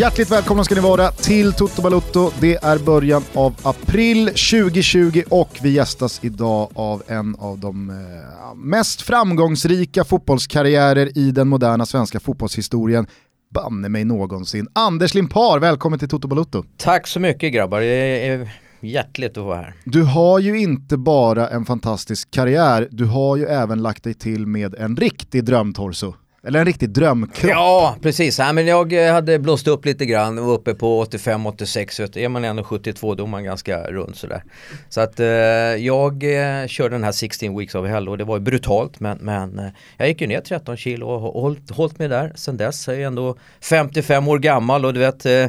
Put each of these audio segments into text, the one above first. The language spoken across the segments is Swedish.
Hjärtligt välkomna ska ni vara till Toto Balutto. Det är början av april 2020 och vi gästas idag av en av de eh, mest framgångsrika fotbollskarriärer i den moderna svenska fotbollshistorien. Banne mig någonsin. Anders Limpar, välkommen till Toto Balutto. Tack så mycket grabbar, det är hjärtligt att vara här. Du har ju inte bara en fantastisk karriär, du har ju även lagt dig till med en riktig drömtorso. Eller en riktig drömkropp. Ja, precis. Ja, men jag eh, hade blåst upp lite grann och uppe på 85-86. Är man ändå 72 då är man ganska rund sådär. Så att eh, jag eh, körde den här 16 weeks of hell och det var ju brutalt men, men eh, jag gick ju ner 13 kilo och har hållit, hållit mig där sen dess. Jag är ändå 55 år gammal och du vet eh,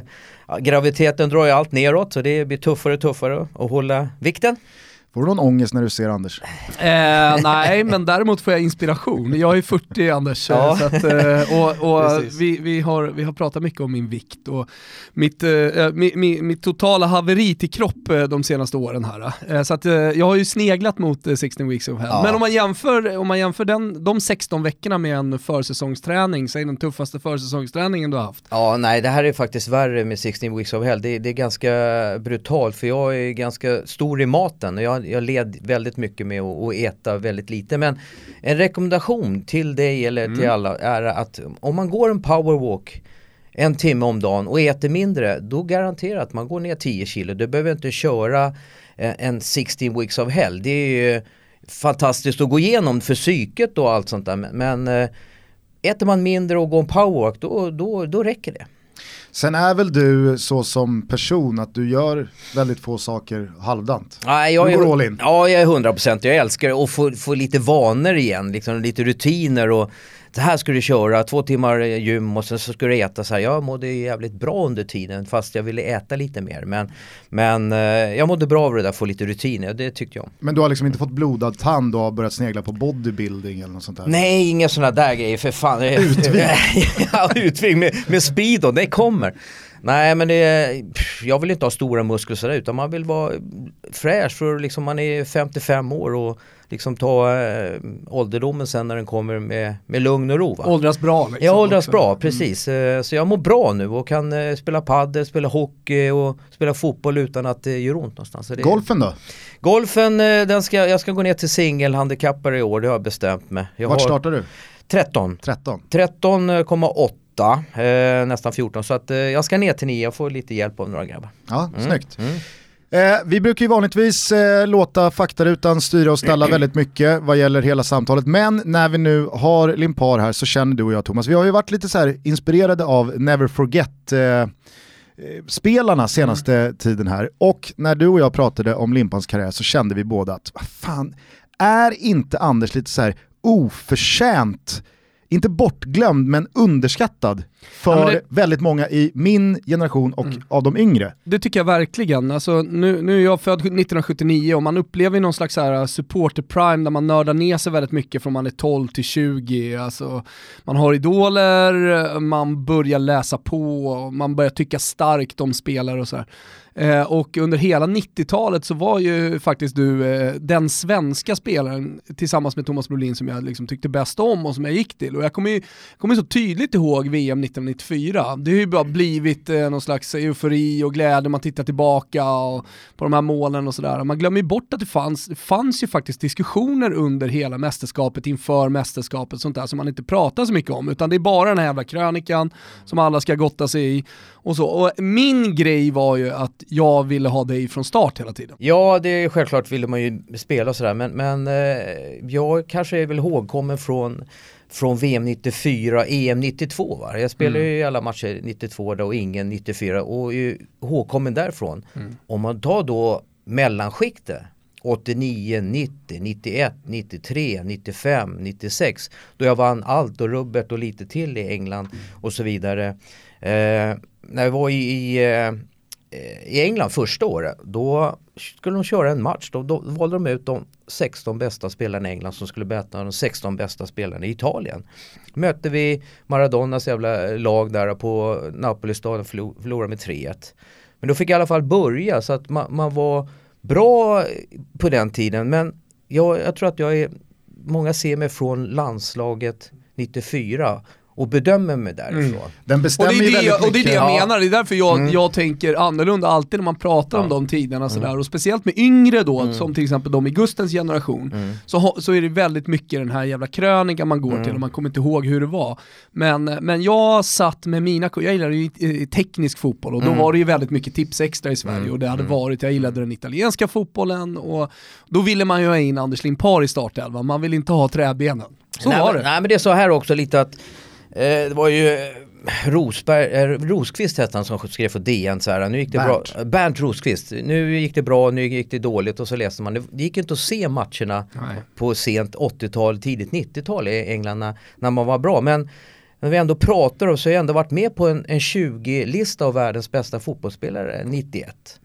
graviditeten drar ju allt neråt så det blir tuffare och tuffare att hålla vikten. Får du någon ångest när du ser Anders? Eh, nej, men däremot får jag inspiration. Jag är 40 Anders, ja. så att, eh, och, och vi, vi, har, vi har pratat mycket om min vikt och mitt, eh, mi, mi, mitt totala haveri till kropp eh, de senaste åren här. Eh, så att, eh, jag har ju sneglat mot 16 weeks of hell. Ja. Men om man jämför, om man jämför den, de 16 veckorna med en försäsongsträning, säg den tuffaste försäsongsträningen du har haft. Ja, nej det här är faktiskt värre med 16 weeks of hell. Det, det är ganska brutalt för jag är ganska stor i maten. Jag jag, led väldigt mycket med att, att, äta väldigt lite. Men en rekommendation till dig eller mm. till alla är att om man går en powerwalk en timme om dagen och äter mindre, då garanterar att man går ner 10 kilo. Du behöver inte köra eh, en 16 weeks of hell. Det är ju fantastiskt att gå igenom för psyket och allt sånt där. Men eh, äter man mindre och går en powerwalk, då, då, då räcker det. Sen är väl du så som person att du gör väldigt få saker halvdant? Nej, jag du går är, all in. Ja, jag är 100%. Jag älskar att få, få lite vanor igen, liksom lite rutiner och det här ska du köra, två timmar gym och sen så ska du äta så här. Jag mådde jävligt bra under tiden fast jag ville äta lite mer. Men, men eh, jag mådde bra av det där, få lite rutiner, det tyckte jag Men du har liksom inte fått blodad tand och har börjat snegla på bodybuilding eller något sånt där? Nej, inga sådana där grejer för fan. Utving? ja, utving med, med speedon, det kommer. Nej men det, jag vill inte ha stora muskler sådär utan man vill vara fräsch för liksom man är 55 år och liksom ta äh, ålderdomen sen när den kommer med, med lugn och ro. Va? Åldras bra. Liksom, ja, åldras också. bra, mm. precis. Mm. Så jag mår bra nu och kan äh, spela padel, spela hockey och spela fotboll utan att det gör ont någonstans. Det... Golfen då? Golfen, den ska, jag ska gå ner till singelhandikappare i år, det har jag bestämt mig. Jag Vart har... startar du? 13. 13. 13,8 eh, nästan 14 så att eh, jag ska ner till 9, jag får lite hjälp av några grabbar. Ja, mm. snyggt. Mm. Eh, vi brukar ju vanligtvis eh, låta faktarutan styra och ställa väldigt mycket vad gäller hela samtalet, men när vi nu har Limpar här så känner du och jag Thomas, vi har ju varit lite så inspirerade av Never Forget eh, eh spelarna senaste mm. tiden här och när du och jag pratade om Limpans karriär så kände vi båda att, vad fan, är inte Anders lite så här oförtjänt inte bortglömd men underskattad för ja, det... väldigt många i min generation och mm. av de yngre. Det tycker jag verkligen. Alltså, nu, nu är jag född 1979 och man upplever någon slags här supporter prime där man nördar ner sig väldigt mycket från man är 12 till 20. Alltså, man har idoler, man börjar läsa på, man börjar tycka starkt om spelare och så här. Eh, och under hela 90-talet så var ju faktiskt du eh, den svenska spelaren tillsammans med Thomas Brolin som jag liksom tyckte bäst om och som jag gick till. Och jag kommer ju kommer så tydligt ihåg VM 1994. Det har ju bara blivit eh, någon slags eufori och glädje, man tittar tillbaka och, på de här målen och sådär. Man glömmer ju bort att det fanns, det fanns ju faktiskt diskussioner under hela mästerskapet, inför mästerskapet, sånt där som man inte pratar så mycket om, utan det är bara den här jävla krönikan som alla ska gotta sig i och så. Och min grej var ju att jag ville ha dig från start hela tiden. Ja, det är självklart ville man ju spela och sådär, men, men eh, jag kanske är väl ihågkommen från från VM 94, EM 92 va? Jag spelade mm. ju alla matcher 92 då och ingen 94 och är ihågkommen därifrån. Mm. Om man tar då mellanskiktet 89, 90, 91, 93, 95, 96 då jag vann allt och rubbet och lite till i England och så vidare. Eh, när jag var i, i, eh, Eh, i England första året då skulle de köra en match. Då, då valde de ut de 16 bästa spelarna i England som skulle möta de 16 bästa spelarna i Italien. Mötte vi Maradonas jävla lag där på Napoli-staden förlorade med 3-1. Men då fick jag i alla fall börja så att man, man var bra på den tiden men jag, jag tror att jag är, många ser mig från landslaget 94 och bedömer mig därifrån. Mm. Den Och bestämmer det, är ju det, väldigt jag- och det är det jag menar, det är därför jag, Mm. jag tänker annorlunda alltid när man pratar om Ja. de tiderna sådär. Och speciellt med yngre då, Mm. som till exempel de i Gustens generation, Mm. så, så är det väldigt mycket den här jävla krönikan man går Mm. till och man kommer inte ihåg hur det var. Men, men jag satt med mina, jag gillade ju teknisk fotboll och då Mm. var det ju väldigt mycket tips extra i Sverige Mm. och det hade Mm. varit, jag gillade den italienska fotbollen och då ville man ju ha in Anders Limpar i startelvan, man vill inte ha träbenen. Så nej, var men, det. Nej men det är så här också lite att det var ju eh, Rosberg, eh, Rosqvist hette han som skrev för DN så här, nu gick det Bernt. bra, Bernt Rosqvist, nu gick det bra, nu gick det dåligt och så läste man, det, gick inte att se matcherna Nej. på sent 80-tal, tidigt 90-tal i England när, när man var bra. Men när vi ändå pratar om så har jag ändå varit med på en, en 20-lista av världens bästa fotbollsspelare 91.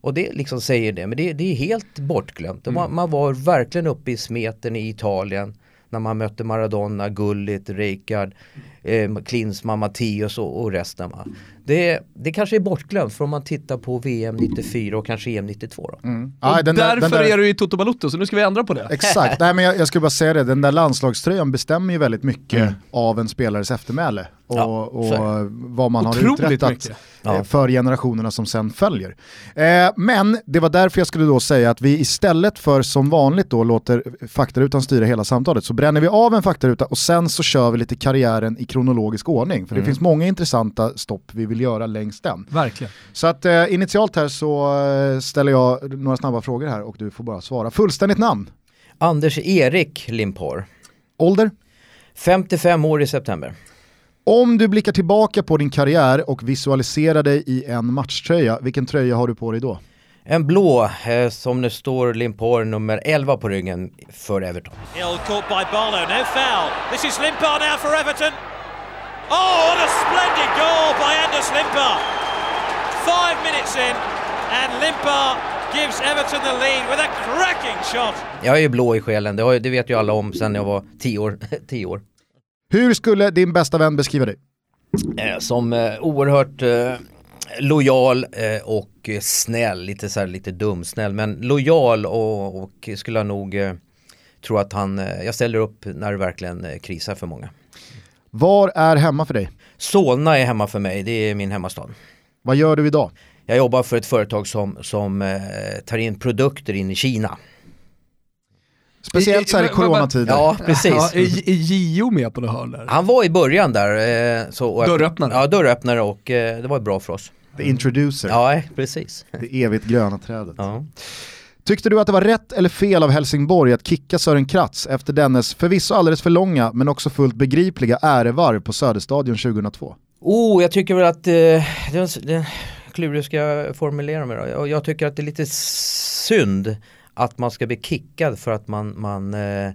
Och det liksom säger det, men det, det är helt bortglömt. Mm. Man, man var verkligen uppe i smeten i Italien när man mötte Maradona, Gullit, Rijkaard, eh, Klinsmann, Mattias och, och resten. Va? Det, det kanske är bortglömt för om man tittar på VM 94 och kanske EM 92. Då. Mm. Den där- därför den där- är du i Toto Balotto, så nu ska vi ändra på det. Exakt, Nej, men jag, jag skulle bara säga det, den där landslagströjan bestämmer ju väldigt mycket Mm. av en spelares eftermäle och, Ja, och vad man har Otroligt uträttat mycket. Eh, för generationerna som sen följer. Eh, men det var därför jag skulle då säga att vi istället för som vanligt då låter faktarutan styra hela samtalet så bränner vi av en faktaruta och sen så kör vi lite karriären i kronologisk ordning. För det Mm. finns många intressanta stopp vi vill göra längs den. Verkligen. Så att eh, initialt här så eh, ställer jag några snabba frågor här och du får bara svara. Fullständigt namn, Anders Erik Limpar, ålder, 55 år i september. Om du blickar tillbaka på din karriär och visualiserar dig i en matchtröja, vilken tröja har du på dig då? En blå eh, som det står Limpar nummer 11 på ryggen för Everton. Hill caught by Barlow, no foul. This is Limpar now for Everton. Oh, what a splendid goal by Anders Limpar. Five minutes in, and Limpar gives Everton the lead with a cracking shot. Jag är ju blå i själen, det, det vet ju alla om sen jag var 10 år. 10 år. Hur skulle din bästa vän beskriva dig? Eh, som eh, oerhört eh, lojal eh, och snäll, lite, så här, lite dumsnäll men lojal och, och skulle jag nog eh, tro att han, eh, jag ställer upp när det verkligen eh, krisar för många. Var är hemma för dig? Solna är hemma för mig, det är min hemmastad. Vad gör du idag? Jag jobbar för ett företag som, som eh, tar in produkter in i Kina. Speciellt så här i coronatider. Ja, precis. Ja, är, Gio med på det hörn där? Han var i början där. Eh, så, och Dörröppnare. Ja, dörröppnare och eh, det var bra för oss. The introducer, Ja, eh, precis. det evigt gröna trädet. Ja. Tyckte du att det var rätt eller fel av Helsingborg att kicka Sören Kratz efter dennes förvisso alldeles för långa men också fullt begripliga ärevarv på Söderstadion 2002? Oh, jag tycker väl att, eh, det det klurig ska jag formulera mig då. Jag, jag tycker att det är lite synd att man ska bli kickad för att man, man eh,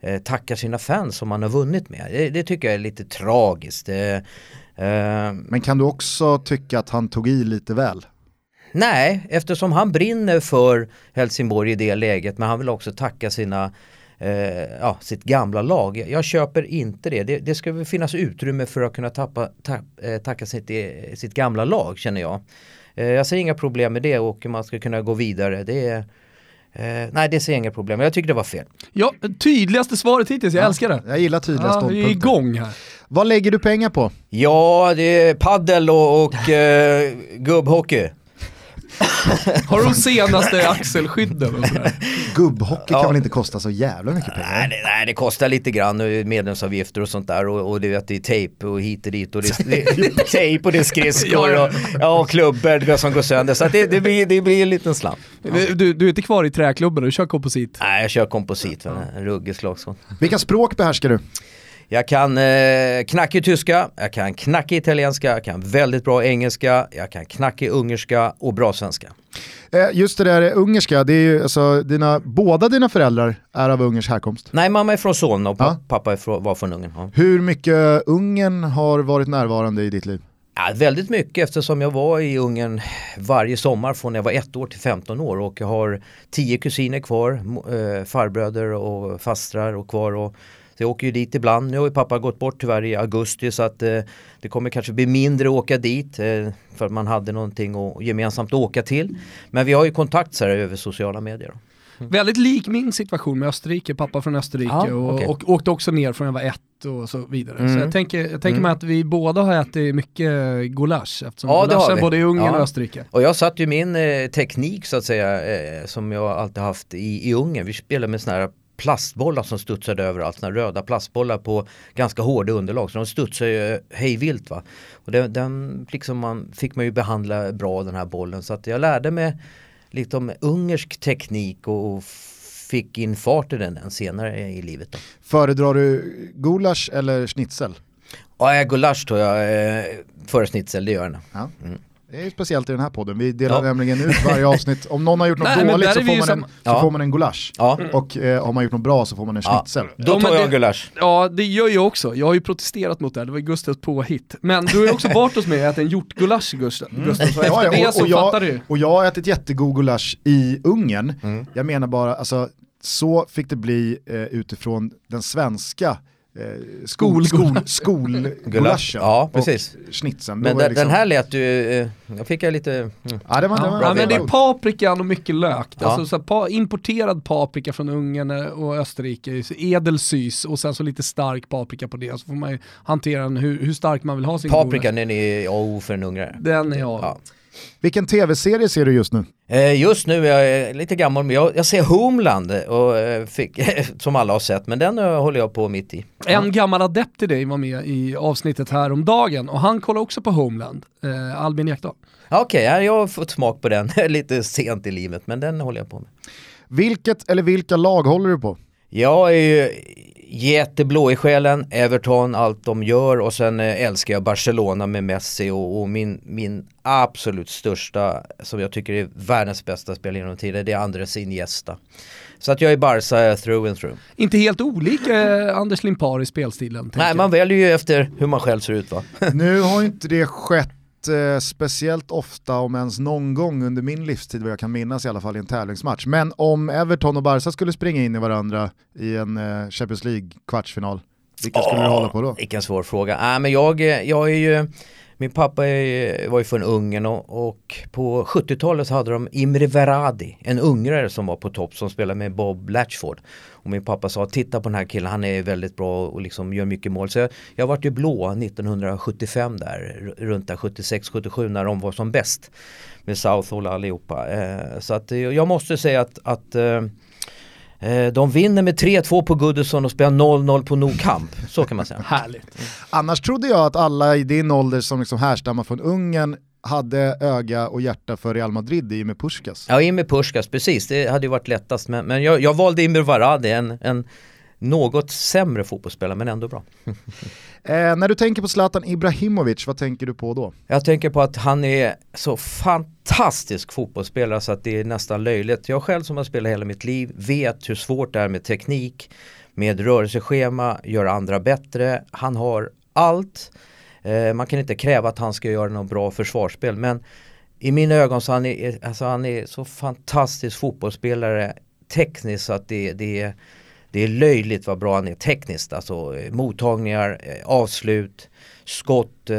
eh, tackar sina fans som man har vunnit med. Det, det tycker jag är lite tragiskt. Eh, eh, Men kan du också tycka att han tog i lite väl? Nej, eftersom han brinner för Helsingborg i det läget men han vill också tacka sina eh, ja, sitt gamla lag. Jag, jag köper inte det. det. Det ska väl finnas utrymme för att kunna tappa, ta, eh, tacka sitt, eh, sitt gamla lag känner jag. Eh, jag ser inga problem med det och man ska kunna gå vidare. Det är, eh, nej, det ser jag inga problem. Jag tycker det var fel. Ja, tydligaste svaret hittills, jag Ja, älskar det. Jag gillar tydliga Ja, vi är ståndpunkter. igång här. Vad lägger du pengar på? Ja, det är paddel och, och eh, gubbhockey. Har du de senaste axelskydden och sådär? Gubbhockey Ja. kan väl inte kosta så jävla mycket pengar? Nej det, nej, det kostar lite grann, medlemsavgifter och sånt där och, och det, vet, det är tejp och hit och dit och det, det, tejp och det är skridskor och, ja, och klubbor som går sönder så att det, det, blir, det blir en liten slant. Du, du är inte kvar i träklubben, du kör komposit. Nej, jag kör komposit, en ruggig slagskott. Vilka språk behärskar du? Jag kan eh, knackig tyska, jag kan knackig italienska, jag kan väldigt bra engelska, jag kan knackig ungerska och bra svenska. Eh, Just det där ungerska, det är ju, alltså, dina, båda dina föräldrar är av ungersk härkomst. Nej, mamma är från Solna och pappa är från, var från Ungern. Ja. Hur mycket Ungern har varit närvarande i ditt liv? Ja, väldigt mycket eftersom jag var i Ungern varje sommar från jag var ett år till 15 år och jag har tio kusiner kvar, eh, farbröder och fastrar och kvar. Och, så jag åker ju dit ibland. Nu har ju pappa gått bort tyvärr i augusti så att eh, det kommer kanske bli mindre att åka dit eh, för att man hade någonting att gemensamt åka till. Men vi har ju kontakt så här över sociala medier. Väldigt lik min situation med Österrike, pappa från Österrike Ja, och, okej. och åkte också ner från jag var ett och så vidare. Så Mm. jag tänker, jag tänker Mm. mig att vi båda har ätit mycket gulasch eftersom Ja, gulasch är både i Ungern Ja. och Österrike. Och jag satt ju min eh, teknik så att säga eh, som jag alltid haft i, i Ungern. Vi spelade med såna här plastbollar som studsade överallt, såna röda plastbollar på ganska hårda underlag. Så de studsade ju hej vilt va. Och den, den liksom man, fick man ju behandla bra den här bollen. Så att jag lärde mig lite om ungersk teknik och, och fick in fart i den, senare i livet. Då. Föredrar du gulasch eller schnitzel? Ja, gulasch tror jag eh, före schnitzel, det gör jag. Ja. Mm. Det är ju speciellt i den här podden, vi delar Ja. nämligen ut varje avsnitt. Om någon har gjort något Nej, dåligt så, får man, en, samma- så Ja. får man en gulasch. Ja, Och eh, har man gjort något bra så får man en Ja. schnitzel. då men tar jag det- gulasch. Ja, det gör jag också. Jag har ju protesterat mot det här, det var Gustavs påhitt. Men du har ju också varit hos mig och ätit en hjortgulasch Gustav. Gustav. Så efter Ja, ja, det så jag, fattar du. och jag har ätit jättegod gulasch i Ungern. Mm. Jag menar bara, alltså, så fick det bli eh, utifrån den svenska eh, skol, skol, Gulasch, skolgulaschen ja, precis. och schnitzeln. Men den, liksom- den här lät ju, eh, jag fick jag lite, mm. Ja, det var, det var, Ja, men det är paprikan och mycket lök. Ja. Alltså, så här, pa, importerad paprika från Ungern och Österrike, edelsys och sen så lite stark paprika på det. Så får man ju hantera den hur, hur stark man vill ha sin paprikan gulasch. den är oh, för en ungrare. Den är jag. Ja. Vilken tv-serie ser du just nu? Eh, Just nu är jag lite gammal men jag, jag ser Homeland och, eh, fick, som alla har sett men den eh, håller jag på mitt i. En gammal adept till dig var med i avsnittet här om dagen och han kollar också på Homeland, eh, Albin Ekdal. Okej, ja, jag har fått smak på den lite sent i livet men den håller jag på med. Vilket eller vilka lag håller du på? Jag är ju jätteblå i själen, Everton, allt de gör och sen eh, älskar jag Barcelona med Messi och, och min, min absolut största, som jag tycker är världens bästa spelare genom tiden, det är Andres Iniesta. Så att jag är Barca through and through. Inte helt olik eh, Anders Limpar i spelstilen. Nej, man väljer ju efter hur man själv ser ut va. Nu har ju inte det skett eh, speciellt ofta, om ens någon gång under min livstid, vad jag kan minnas i alla fall i en tävlingsmatch. Men om Everton och Barca skulle springa in i varandra i en eh, Champions League-kvartsfinal, vilka skulle du hålla på då? Vilken svår fråga. Nej men jag, jag är ju, min pappa är, var ju från Ungern och, och på 70-talet så hade de Imre Veradi, en ungrare som var på topp som spelade med Bob Latchford. Och min pappa sa titta på den här killen, han är väldigt bra och liksom gör mycket mål. Så jag, jag vart ju blå 1975 där, runt där 76-77 när de var som bäst. Med Southall allihopa. Eh, så att eh, jag måste säga att, att eh, eh de vinner med 3-2 på Goodison och spelar 0-0 på Nordkamp. Camp. Så kan man säga. Härligt. Annars trodde jag att alla i din ålder som liksom härstammar från Ungern hade öga och hjärta för Real Madrid i med Puskas. Ja, in med Puskas, precis. Det hade ju varit lättast. Men, men jag, jag valde Imre Varadi, en, en något sämre fotbollsspelare men ändå bra. Eh, när du tänker på Zlatan Ibrahimovic, vad tänker du på då? Jag tänker på att han är så fantastisk fotbollsspelare så att det är nästan löjligt. Jag själv som har spelat hela mitt liv vet hur svårt det är med teknik, med rörelseschema, göra andra bättre. Han har allt. Eh, man kan inte kräva att han ska göra något bra försvarsspel men i mina ögon så han är alltså han är så fantastisk fotbollsspelare tekniskt så att det, det, är, det är löjligt vad bra han är tekniskt. Alltså eh, mottagningar, eh, avslut, skott, eh,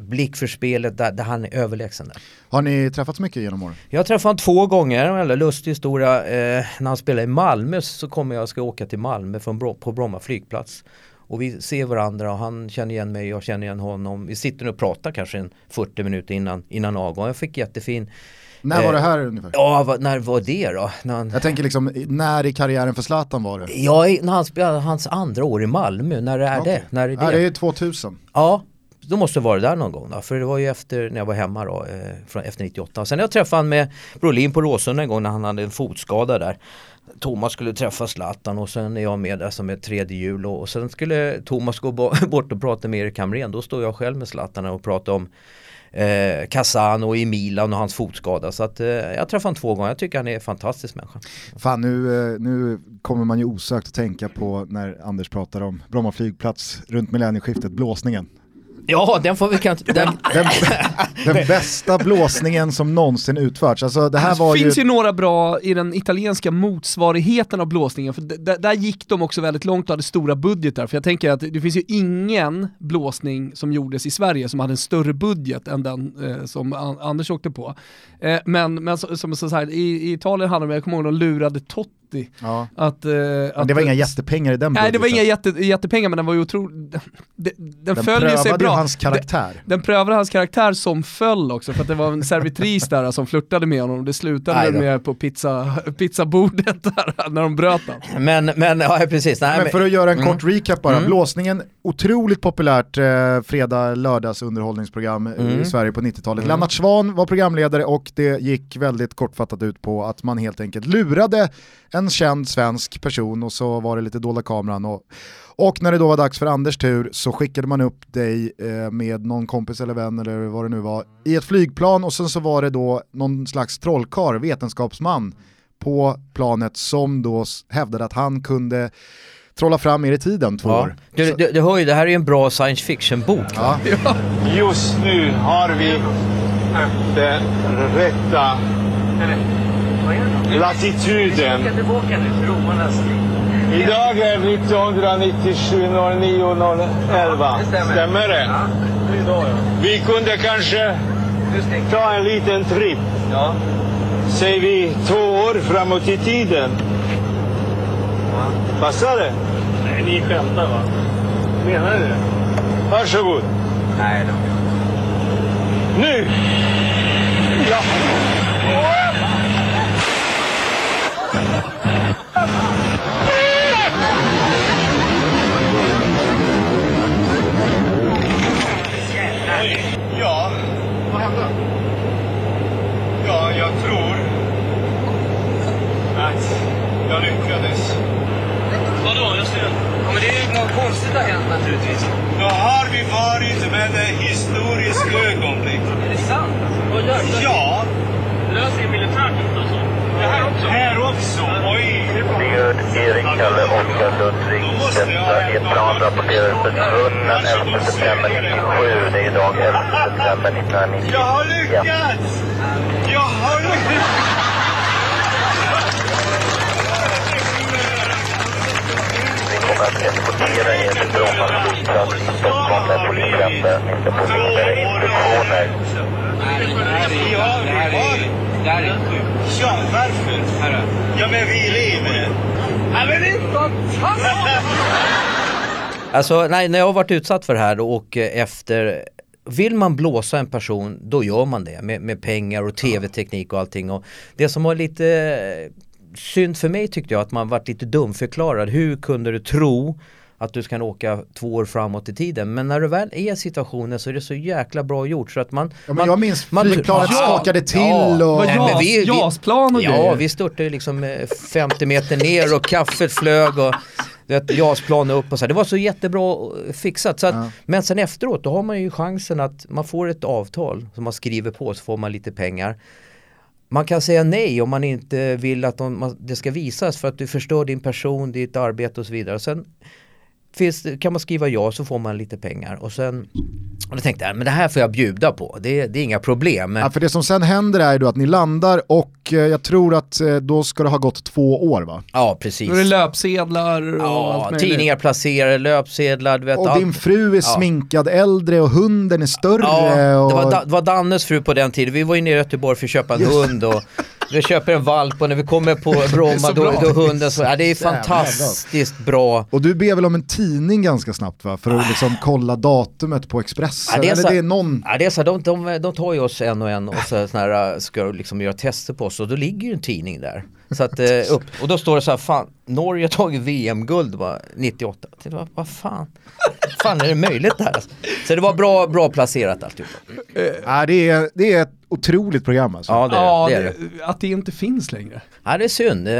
blick för spelet där, där han är överlägsen. Där. Har ni träffats mycket genom åren? Jag träffade honom två gånger, en lustig historia. Eh, när han spelade i Malmö så kommer jag ska åka till Malmö från på Bromma flygplats. Och vi ser varandra och han känner igen mig, jag känner igen honom. Vi sitter nu och pratar kanske en 40 minuter innan, innan avgång. Jag fick jättefin När var Eh, det här ungefär? Ja, vad, när var det då? När han, Jag tänker liksom, när i karriären för Zlatan var det? ja, när han spelade hans andra år i Malmö, när är Okej. det? När är det? Ja, det är 2000. Ja, då måste jag vara där någon gång då. För det var ju efter när jag var hemma då, eh, från, efter 98. Sen jag träffade han med Brolin på Råsunda en gång när han hade en fotskada där. Thomas skulle träffa Zlatan och sen är jag med där som ett tredje hjul och, och sen skulle Thomas gå bort och prata med Erik Hamrén. Då står jag själv med Zlatan och pratar om eh, Casano i Milan och hans fotskada. Så att eh, jag träffade honom två gånger. Jag tycker han är en fantastisk människa. Fan nu, eh, nu kommer man ju osökt att tänka på när Anders pratar om Bromma flygplats runt millennieskiftet, blåsningen. Ja, den får vi kanske... Den, Den, den bästa blåsningen som någonsin utförts. Alltså det här var det ju... finns ju några bra i den italienska motsvarigheten av blåsningen, för där gick de också väldigt långt och hade stora budgetar. För jag tänker att det finns ju ingen blåsning som gjordes i Sverige som hade en större budget än den eh, som An- Anders åkte på. Eh, men men så, som så här, i, i Italien hade de, jag kommer ihåg, de lurade Totti Ja. att... Eh, Men att det var inga jättepengar i den Nej det var budgeten. inga jätte, jättepengar men den var ju otroligt... Den, den, Den följer sig bra. hans karaktär. Den prövade hans karaktär som föll också för att det var en servitris där som flörtade med honom. Det slutade med på pizza, pizzabordet där när de bröt den. men, men, ja precis. Nej, Men för att göra en Mm. kort recap bara, Mm. blåsningen, otroligt populärt eh, fredag lördags underhållningsprogram eh, Mm. i Sverige på 90-talet. Lennart Svan var programledare och det gick väldigt kortfattat ut på att man helt enkelt lurade en känd svensk person och så var det lite dolda kameran och och när det då var dags för Anders tur så skickade man upp dig eh, med någon kompis eller vän eller vad det nu var i ett flygplan och sen så var det då någon slags trollkarl, vetenskapsman på planet som då hävdade att han kunde trolla fram er i tiden två Ja. år. Du, du, du hör ju, det här är ju en bra science fiction-bok. Ja. Just nu har vi den rätta latituden. Idag är 1997 09 11. Stämmer det? Vi kunde kanske ta en liten tripp. Säger vi två år framåt i tiden. Passar det? Nej, ni skämtar va? Menar du det? Varsågod. Nej då. Nu! Men det är ju något konstigt har hänt naturligtvis. Då har vi varit med ett historiskt ögonblick. Är det sant? Vad gör du? Ja, Löser ju militärt alltså. Det här också? här också. Oj! Björn, Erik, Kalle, Oskar, Ludvig. Detta är plan rapporterar försvunnen 11 september 97. Det är idag 11 september 1990. Jag har lyckats! Jag har lyckats! Vi kommer att eskortera er till Bromma flygplats i Stockholm där polisväntar. Ni ska få vidare instruktioner. Vi har, vi har. Ja, varför? Ja, men vi lever. Ja, men det är fantastiskt! Alltså, nej, när jag har varit utsatt för det här och efter vill man blåsa en person, då gör man det med, med pengar och tv-teknik och allting. Och det som var lite synd för mig tyckte jag att man varit lite dumförklarad. Hur kunde du tro att du kan åka två år framåt i tiden? Men när du väl är i situationen så är det så jäkla bra gjort så att man... Ja, men man jag minns man- flygplanet Ja, skakade till ja. och... Nej, men vi- vi- jasplan och Ja, vi störtade liksom eh, 50 meter ner och kaffet flög och jasplan upp och så. här. Det var så jättebra eh, fixat. Så att, Ja. Men sen efteråt då har man ju chansen att man får ett avtal som man skriver på så får man lite pengar. Man kan säga nej om man inte vill att de, det ska visas för att du förstör din person, ditt arbete och så vidare. Sen finns, kan man skriva ja så får man lite pengar och sen och då tänkte jag, men det här får jag bjuda på, det, det är inga problem. Ja, för det som sen händer är ju då att ni landar och eh, jag tror att eh, då ska det ha gått två år va? Ja, precis. Då är det löpsedlar och Ja, allt möjligt. tidningar placerade, löpsedlar, du vet Och allt. din fru är sminkad äldre och hunden är större. Ja, och... det var, da, det var Dannes fru på den tiden. Vi var ju nere i Göteborg för att köpa en hund och vi köper en valp och när vi kommer på Bromma då, då hunden så, ja, det är fantastiskt bra. Och du ber väl om en tidning ganska snabbt va? För att liksom kolla datumet på Expressen? Ja, det är Eller så- det är någon... Ja, det är så, de, de, de tar ju oss en och en och så, sån här, äh, ska liksom göra tester på oss och då ligger ju en tidning där. Så att, eh, upp, och då står det så här, fan, Norge har tagit VM-guld va, 98. Det var, vad fan, fan är det möjligt det här? Så det var bra, bra placerat alltihopa. Ja, det, är, det är ett otroligt program alltså. Ja, det, Ja, det är det. att det inte finns längre. Ja det är synd. Eh,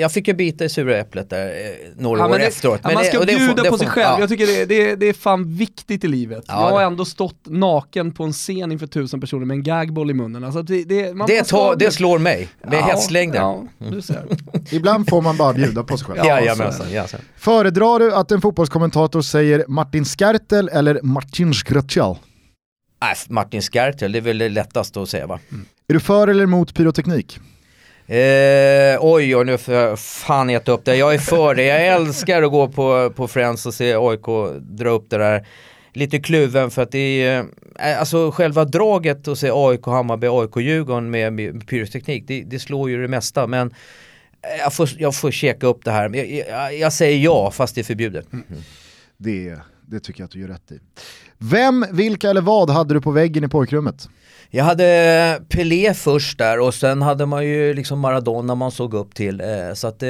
Jag fick ju bita i sura äpplet där eh, några Ja, år men det, efteråt. ja, man ska det bjuda det på får- sig själv, ja. jag tycker det, det, det är fan viktigt i livet. Ja, jag har det- ändå stått naken på en scen inför tusen personer med en gagboll i munnen. Alltså det, det, man Det, man tar, det slår mig med Ja, hästlängder. ja. du ser. Ibland får man bara bjuda på sig själv. Ja, så är Jajamensan, det. jajamensan. Föredrar du att en fotbollskommentator säger Martin Skertel eller Martin Skrtjal? Nej, Martin Skertel, det är väl det lättaste att säga va? Är du för eller emot pyroteknik? Eh, oj, oj, nu jag fan äta upp det. Jag är för det. Jag älskar att gå på, på Friends och se AIK dra upp det där. Lite kluven för att det är, eh, alltså själva draget att se AIK, Hammarby, AIK, Djurgården med, med pyroteknik, det, det slår ju det mesta. Men eh, jag får, jag får checka upp det här. Jag, jag, jag säger ja, fast det är förbjudet. Det, det tycker jag att du gör rätt i. Vem, vilka eller vad hade du på väggen i pojkrummet? Jag hade Pelé först där och sen hade man ju liksom Maradona man såg upp till. Eh, så att, eh,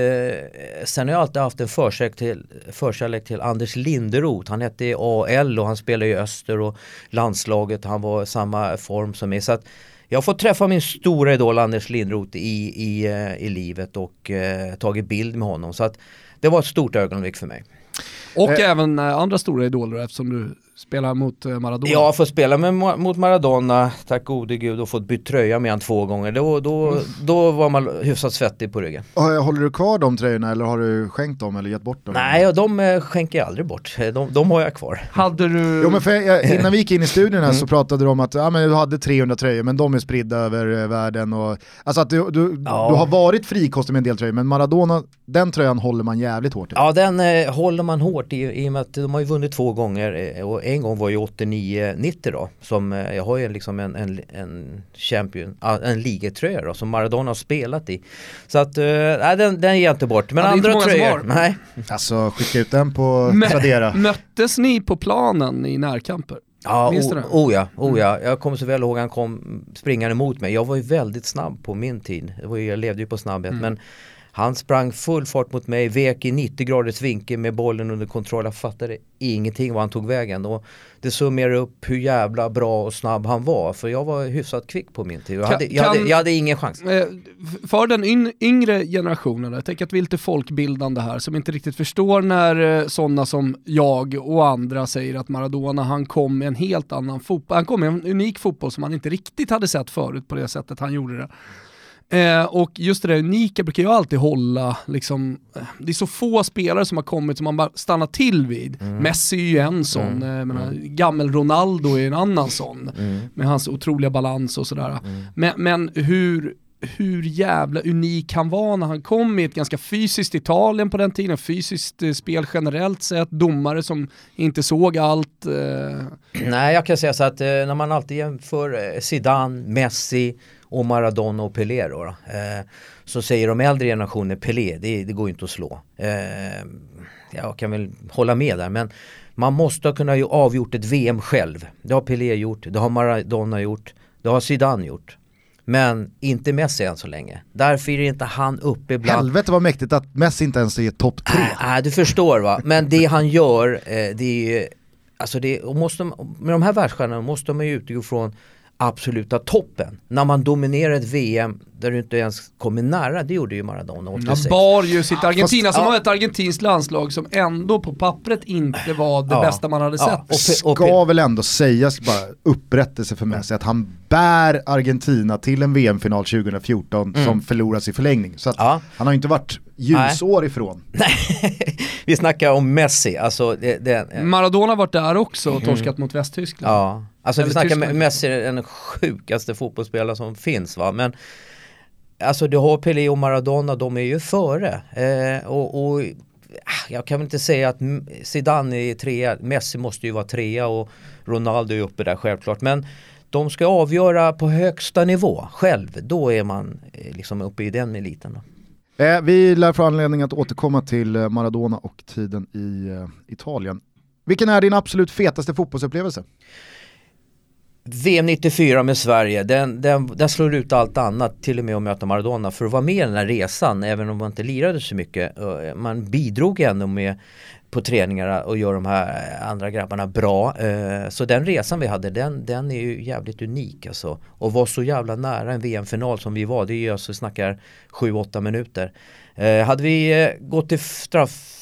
sen har jag alltid haft en förkärlek till, förkärlek till Anders Linderoth. Han hette AL och han spelade i Öster och landslaget. Han var i samma form som mig. Så att jag har fått träffa min stora idol Anders Linderoth i, i, eh, i livet och eh, tagit bild med honom. Så att det var ett stort ögonblick för mig. Och Eh. även eh, andra stora idoler eftersom du spelar mot eh, Maradona. Har fått spela med, mot Maradona, tack gode gud, och fått byta tröja med han två gånger. Då, då, då var man hyfsat svettig på ryggen. Håller du kvar de tröjorna eller har du skänkt dem eller gett bort dem? Nej, de eh, skänker jag aldrig bort. De, de har jag kvar. Hade du... Jo men för jag, innan vi gick in i studion här så pratade du om att ja, men du hade 300 tröjor men de är spridda över eh, världen och Alltså att du, du, Ja. du har varit frikostig med en del tröjor men Maradona, den tröjan håller man jävligt hårt i. Ja, den eh, håller man hårt i, i och med att de har ju vunnit två gånger eh, och en gång var ju 89-90 då. Som, eh, jag har ju liksom en, en, en champion, ah, en ligatröja då som Maradona har spelat i. Så att, eh, nej den, den ger jag inte bort. Men Ja, andra tröjor, nej. Alltså skicka ut den på Tradera. Möttes ni på planen i närkamper? Ja, Minns o, oh ja, oh ja. Jag kommer så väl ihåg han kom springande mot mig. Jag var ju väldigt snabb på min tid. Jag levde ju på snabbhet. Men han sprang full fart mot mig, vek i 90 graders vinkel med bollen under kontroll. Jag fattade ingenting var han tog vägen. Och det summerar upp hur jävla bra och snabb han var. För jag var hyfsat kvick på min tid. Jag, Kan- hade, jag, kan- hade, jag hade ingen chans. Eh, För den yn- yngre generationen, jag tänker att vi är lite folkbildande här, som inte riktigt förstår när sådana som jag och andra säger att Maradona, han kom med en helt annan fotboll, han kom med en unik fotboll som man inte riktigt hade sett förut på det sättet han gjorde det. Eh, och just det där unika brukar jag alltid hålla, liksom, eh, det är så få spelare som har kommit som man bara stannar till vid. Messi är ju en sån, eh, jag menar, gammel Ronaldo är en annan sån, med hans otroliga balans och sådär. Men, men hur, hur jävla unik han var när han kom i ett ganska fysiskt Italien på den tiden, fysiskt eh, spel generellt sett, domare som inte såg allt. Eh, Nej, jag kan säga så att eh, när man alltid jämför eh, Zidane, Messi och Maradona och Pelé då, då, eh, så säger de äldre generationer Pelé, det, det går ju inte att slå. Eh, jag kan väl hålla med där men man måste ha kunnat avgjort ett VM själv. Det har Pelé gjort, det har Maradona gjort, det har Zidane gjort. Men inte Messi än så länge. Därför är inte han uppe bland Helvete vad mäktigt att Messi inte ens är topp tre. Nej, nej, du förstår va. Men det han gör, eh, det är ju, alltså det, och måste, med de här världsstjärnorna måste man ju utgå från absoluta toppen. När man dominerar ett VM där du inte ens kommer nära, det gjorde ju Maradona 86. han bar ju sitt Argentina Fast, som ja. var ett argentinskt landslag som ändå på pappret inte var det Ja. bästa man hade Ja, sett. och och Ska väl ändå sägas bara upprättelse för Messi att han bär Argentina till en VM-final 2014 som förloras i förlängning. Så att Ja. han har ju inte varit ljusår ifrån. Vi snackar om Messi, alltså det, det, Maradona varit där också och torskat mot Västtyskland. Alltså vi snackar Tyskland. med Messi är den sjukaste fotbollsspelare som finns va. Men alltså du har Pelé och Maradona, de är ju före. Eh, och, och ah, jag kan väl inte säga att Zidane är trea, Messi måste ju vara trea och Ronaldo är uppe där självklart. Men de ska avgöra på högsta nivå själv, då är man eh, liksom uppe i den eliten. Då. Eh, vi lär få anledning att återkomma till eh, Maradona och tiden i eh, Italien. Vilken är din absolut fetaste fotbollsupplevelse? VM 94 med Sverige, den, den, den slår ut allt annat, till och med att möta Maradona. För att vara med i den här resan, även om man inte lirade så mycket, eh, man bidrog ändå med på träningarna och gör de här andra grabbarna bra. Eh, så den resan vi hade, den, den är ju jävligt unik alltså. Och var så jävla nära en VM-final som vi var, det är ju alltså snackar 7-8 minuter. Eh, hade vi gått till straff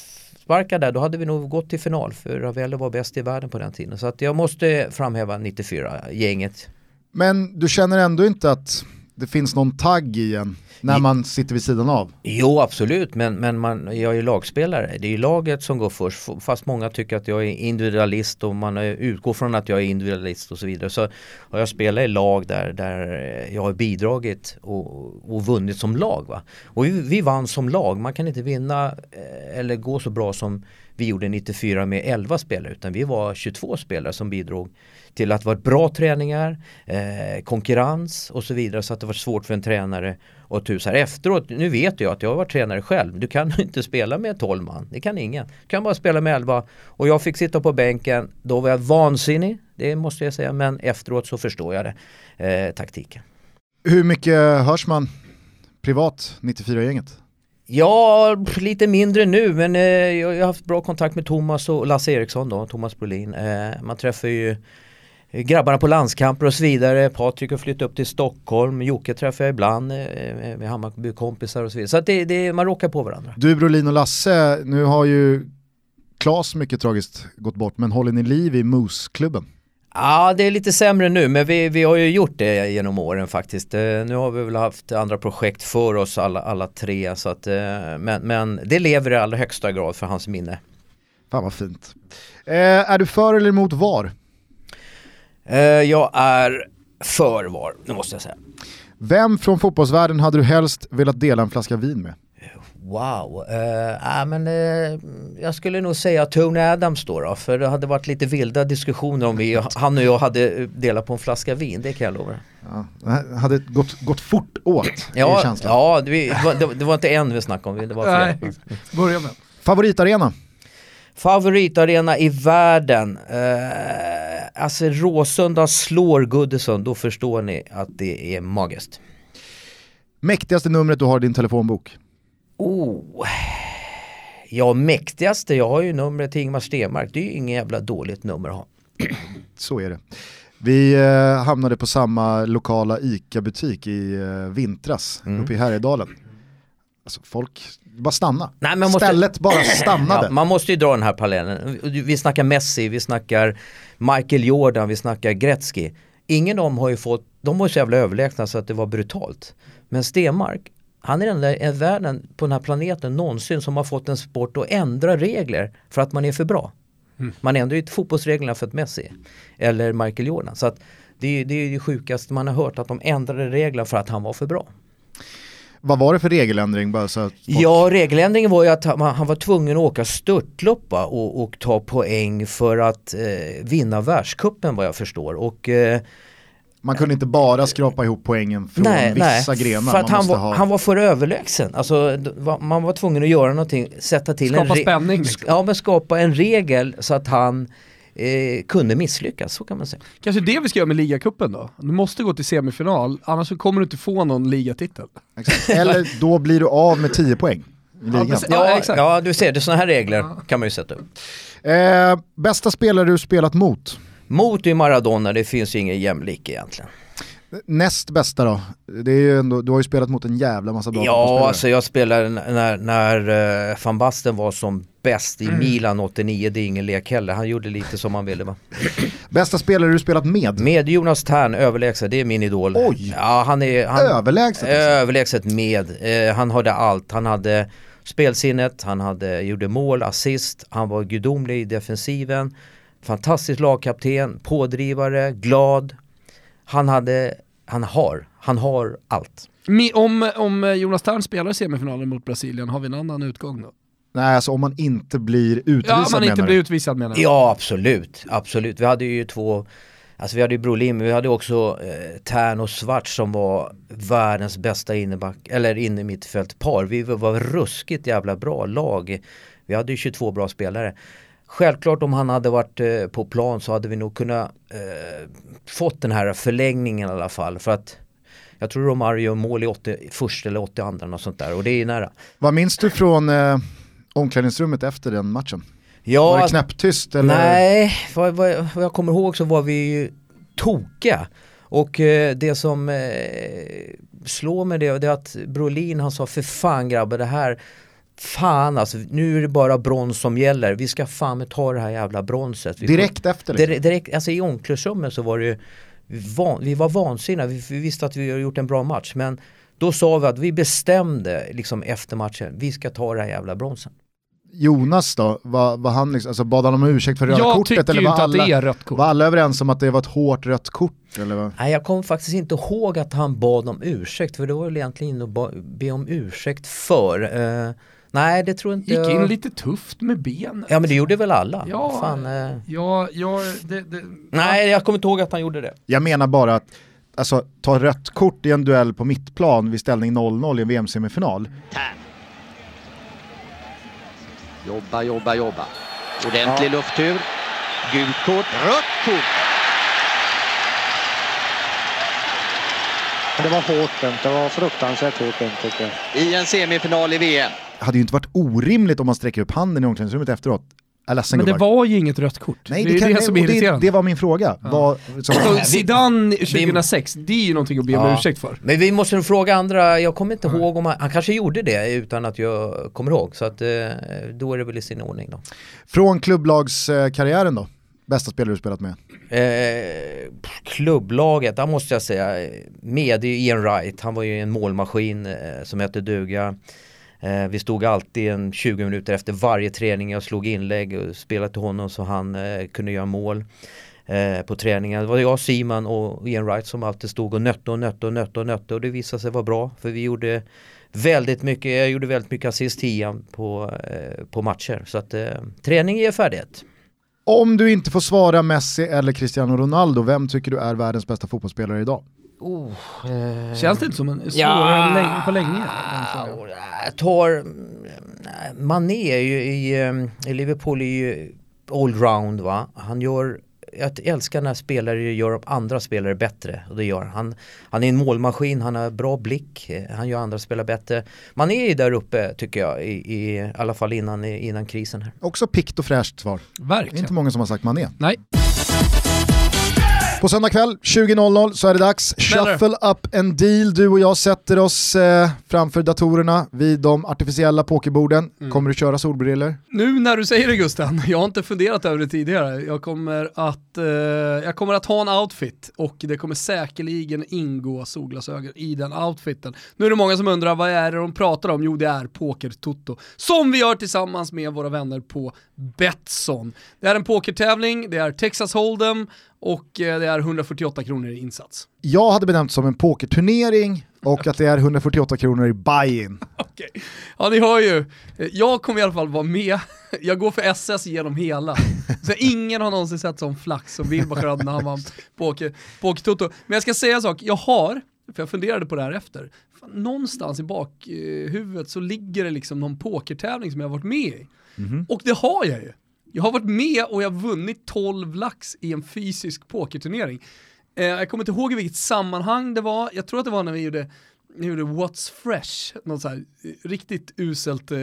straffsparkar där, då hade vi nog gått till final. För Ravello var bäst i världen på den tiden. Så att jag måste framhäva 94-gänget. Men du känner ändå inte att det finns någon tagg i en när man sitter vid sidan av? Jo absolut, men, men man, jag är ju lagspelare. Det är ju laget som går först. Fast många tycker att jag är individualist och man utgår från att jag är individualist och så vidare. Så har jag spelat i lag där, där jag har bidragit och, och vunnit som lag. Va? Och vi, vi vann som lag. Man kan inte vinna eh, eller gå så bra som vi gjorde 94 med 11 spelare utan vi var 22 spelare som bidrog till att det var bra träningar, eh, konkurrens och så vidare så att det var svårt för en tränare att tusa. Efteråt, nu vet jag att jag har varit tränare själv, du kan inte spela med 12 man, det kan ingen. Du kan bara spela med 11 och jag fick sitta på bänken, då var jag vansinnig, det måste jag säga, men efteråt så förstår jag det, eh, taktiken. Hur mycket hörs man privat, 94-gänget? Ja, lite mindre nu men eh, jag har haft bra kontakt med Thomas och Lasse Eriksson då, Thomas Brolin. Eh, man träffar ju grabbarna på landskamper och så vidare. Patrik har flyttat upp till Stockholm. Jocke träffar jag ibland eh, med Hammarby-kompisar och så vidare. Så att det, det, man råkar på varandra. Du Brolin och Lasse, nu har ju Klas mycket tragiskt gått bort, men håller ni liv i Moose-klubben? Ja, det är lite sämre nu, men vi, vi har ju gjort det genom åren faktiskt. Eh, nu har vi väl haft andra projekt för oss alla, alla tre, så att, eh, men, men det lever i allra högsta grad för hans minne. Fan vad fint. Eh, är du för eller emot VAR? Eh, jag är för VAR, det måste jag säga. Vem från fotbollsvärlden hade du helst velat dela en flaska vin med? Wow, uh, äh, men, uh, jag skulle nog säga Tony Adams då, då för det hade varit lite vilda diskussioner om vi, han och jag hade delat på en flaska vin, det kan jag lova. Ja, det hade gått, gått fort åt, ja, känslan. Ja, det, det, det, var inte en vi snackade om, det var flera. Börja med. Favoritarena? Favoritarena i världen? Uh, alltså Råsunda slår Goodison, då förstår ni att det är magiskt. Mäktigaste numret du har i din telefonbok? Oh. Ja, mäktigaste, jag har ju numret till Ingmar Stenmark, det är ju inget jävla dåligt nummer att ha. Så är det. Vi eh, hamnade på samma lokala ICA-butik i eh, vintras mm. uppe i Härjedalen. Alltså folk, bara stanna. Nej, man måste... Stället bara stannade. Ja, man måste ju dra den här parallellen. Vi snackar Messi, vi snackar Michael Jordan, vi snackar Gretzky. Ingen av dem har ju fått, de var så jävla överlägsna så att det var brutalt. Men Stenmark, han är den enda världen på den här planeten någonsin som har fått en sport att ändra regler för att man är för bra. Mm. Man ändrar ju fotbollsreglerna för ett Messi eller Michael Jordan. Så att det, det är det sjukaste man har hört att de ändrade reglerna för att han var för bra. Vad var det för regeländring? Bara så folk... Ja, regeländringen var ju att han, han var tvungen att åka störtlopp och, och ta poäng för att eh, vinna världskuppen vad jag förstår. Och eh, man kunde inte bara skrapa ihop poängen från nej, vissa nej, grenar. För att han var, ha... han var för överlägsen. Alltså, man var tvungen att göra någonting, sätta till skapa en spänning. Liksom. Ja, men skapa en regel så att han eh, kunde misslyckas, så kan man säga. Kanske det vi ska göra med ligacupen då? Du måste gå till semifinal, annars kommer du inte få någon ligatitel. Eller då blir du av med 10 poäng. Ja, ja, ja, du ser, det sådana här regler kan man ju sätta upp. Eh, bästa spelare du spelat mot? Mot i Maradona, det finns ju ingen jämlik egentligen. Näst bästa då? Det är ändå, du har ju spelat mot en jävla massa bra Ja, alltså jag spelade när, när uh, van Basten var som bäst i mm. Milan 89, det är ingen lek heller. Han gjorde lite som han ville va. Bästa spelare du spelat med? Med Jonas Tern, överlägset, det är min idol. Oj! Ja, han är... Han, överlägset? Alltså. Överlägset med. Uh, han hade allt. Han hade spelsinnet, han hade, gjorde mål, assist, han var gudomlig i defensiven fantastisk lagkapten, pådrivare, glad. Han hade, han har, han har allt. Om, om Jonas Tern spelar semifinalen mot Brasilien, har vi en annan utgång då? Nej, alltså om man inte blir utvisad Ja, om man inte blir utvisad menar du? Ja, absolut. Absolut. Vi hade ju två, alltså vi hade ju Brolin, men vi hade också eh, Tern och Svart som var världens bästa inneback, eller inne mittfältpar. Vi var ruskigt jävla bra lag. Vi hade ju 22 bra spelare. Självklart om han hade varit eh, på plan så hade vi nog kunnat eh, fått den här förlängningen i alla fall. För att jag tror Romario gör mål i 80, först eller 82 och sånt där och det är nära. Vad minns du från eh, omklädningsrummet efter den matchen? Ja, var det knäpptyst eller? Nej, vad, vad, vad, jag kommer ihåg så var vi ju tokiga. Och eh, det som eh, slår mig det, det är att Brolin han sa för fan grabbar det här fan alltså, nu är det bara brons som gäller. Vi ska fan med ta det här jävla bronset. Vi direkt får, efter? Liksom. Direkt, alltså i omklädningsrummet så var det ju vi, van, vi var vansinniga, vi, vi visste att vi hade gjort en bra match men då sa vi att vi bestämde liksom efter matchen, vi ska ta det här jävla bronsen. Jonas då, var, var han liksom, alltså bad han om ursäkt för röda Jag kortet? tycker Eller var inte alla, att det är rött kort. var alla överens om att det var ett hårt rött kort? Eller vad? Nej jag kommer faktiskt inte ihåg att han bad om ursäkt för det var väl egentligen ba- be om ursäkt för. Eh, nej det tror inte Gick in jag. lite tufft med benet. Ja men det gjorde väl alla. Ja, Fan, eh. Ja, ja, det, det, Nej jag kommer inte ihåg att han gjorde det. Jag menar bara att alltså, ta rött kort i en duell på mittplan vid ställning 0-0 i en VM-semifinal. Jobba, jobba, jobba. Ordentlig lufttur. Gult kort, rött kort. Det var hårt dömt. Det var fruktansvärt hårt dömt tycker jag. I en semifinal i VM. Hade ju inte varit orimligt om man sträcker upp handen i omklädningsrummet efteråt. Ledsen Men det gubbar. var ju inget rött kort. Nej, det är kan- det som är det, det var min fråga. Vad, som, Så Zidane 2006, det är ju någonting att be om Ja. ursäkt för. Men vi måste nog fråga andra, jag kommer inte ihåg om han, han kanske gjorde det utan att jag kommer ihåg. Så att eh, då är det väl i sin ordning då. från klubblagskarriären då? Bästa spelare du spelat med? Eh, klubblaget, där måste jag säga, eh, med är ju Ian Wright, han var ju en målmaskin eh, som hette duga. Eh, vi stod alltid en 20 minuter efter varje träning, jag slog inlägg och spelade till honom så han eh, kunde göra mål eh, på träningen. Det var jag, Simon och Ian Wright som alltid stod och nötte och nötte och nötte och nötte och det visade sig vara bra för vi gjorde väldigt mycket, jag gjorde väldigt mycket assist till Ian på, eh, på matcher. Så att eh, träning ger färdighet. Om du inte får svara Messi eller Cristiano Ronaldo, vem tycker du är världens bästa fotbollsspelare idag? Oh, eh, Känns det inte som en svårare Ja. länge, på länge? Jag tar, Mané är ju i, eh, i Liverpool är ju allround va. Han gör, jag älskar när spelare gör andra spelare bättre och det gör han. Han är en målmaskin, han har bra blick, eh, han gör andra spelare bättre. Mané är där uppe tycker jag, i, i, alla fall innan, innan krisen här. Också pikt och fräscht svar. Det är Verkligen. inte många som har sagt Mané. Nej. På söndag kväll 20.00 så är det dags. Shuffle up and deal. Du och jag sätter oss eh, framför datorerna vid de artificiella pokerborden. Mm. Kommer du köra solbriller? Nu när du säger det Gusten, jag har inte funderat över det tidigare. Jag kommer att, eh, jag kommer att ha en outfit och det kommer säkerligen ingå solglasögon i den outfiten. Nu är det många som undrar vad är det de pratar om? Jo det är Poker-Toto. Som vi gör tillsammans med våra vänner på Betsson. Det är en pokertävling, det är Texas Hold'em och eh, det är 148 kronor i insats. Jag hade benämnt som en pokerturnering och att det är 148 kronor i buy-in. Okej. Ja ni hör ju, jag kommer i alla fall vara med, jag går för SS genom hela. Så ingen har någonsin sett sån flax som Wilbur hade när han vann Poker- Poker-Toto. Men jag ska säga en sak, jag har, för jag funderade på det här efter, någonstans i bakhuvudet så ligger det liksom någon pokertävling som jag varit med i. Och det har jag ju. Jag har varit med och jag har vunnit 12 lax i en fysisk pokerturnering. Eh, jag kommer inte ihåg i vilket sammanhang det var, jag tror att det var när vi gjorde ni gjorde What's Fresh, något så här eh, riktigt uselt eh,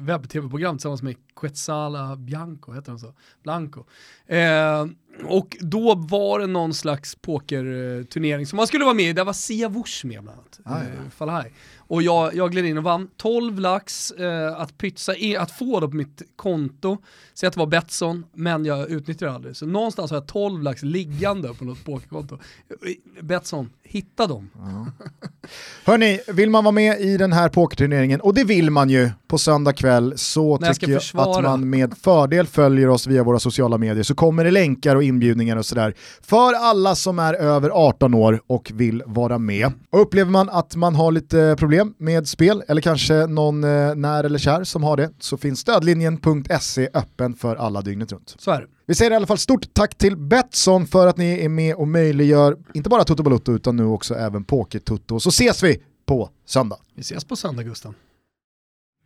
webb-tv-program tillsammans med Quetzala Bianco, heter han så? Blanco. Eh, och då var det någon slags pokerturnering som man skulle vara med i, där var Sia Wush med bland annat. Ah, ja. eh, Falahai. Och jag, jag gled in och vann 12 lax eh, att pytsa in, att få då på mitt konto. Säg att det var Betsson, men jag utnyttjade det aldrig. Så någonstans har jag 12 lax liggande på något pokerkonto. Eh, Betsson, hitta dem. Hörni, vill man vara med i den här pokerturneringen, och det vill man ju på söndag kväll, så jag tycker jag att man med fördel följer oss via våra sociala medier så kommer det länkar och inbjudningar och sådär för alla som är över 18 år och vill vara med. Och upplever man att man har lite problem med spel eller kanske någon eh, när eller kär som har det så finns stödlinjen.se öppen för alla dygnet runt. Så är det. Vi säger i alla fall stort tack till Betsson för att ni är med och möjliggör inte bara Toto Balotto utan nu också även Poker-Toto. Så ses vi på söndag. Vi ses på söndag Gusten.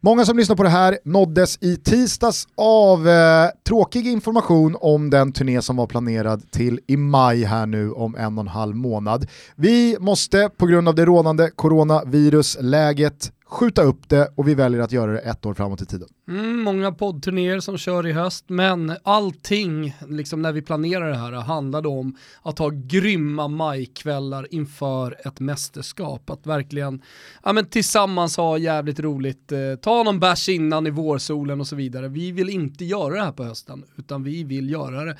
Många som lyssnar på det här nåddes i tisdags av eh, tråkig information om den turné som var planerad till i maj här nu om en och en halv månad. Vi måste på grund av det rådande coronavirusläget skjuta upp det och vi väljer att göra det ett år framåt i tiden. Mm, många poddturnéer som kör i höst, men allting, liksom när vi planerar det här, handlade om att ha grymma majkvällar inför ett mästerskap. Att verkligen ja, men tillsammans ha jävligt roligt, eh, ta någon bärs innan i vårsolen och så vidare. Vi vill inte göra det här på hösten, utan vi vill göra det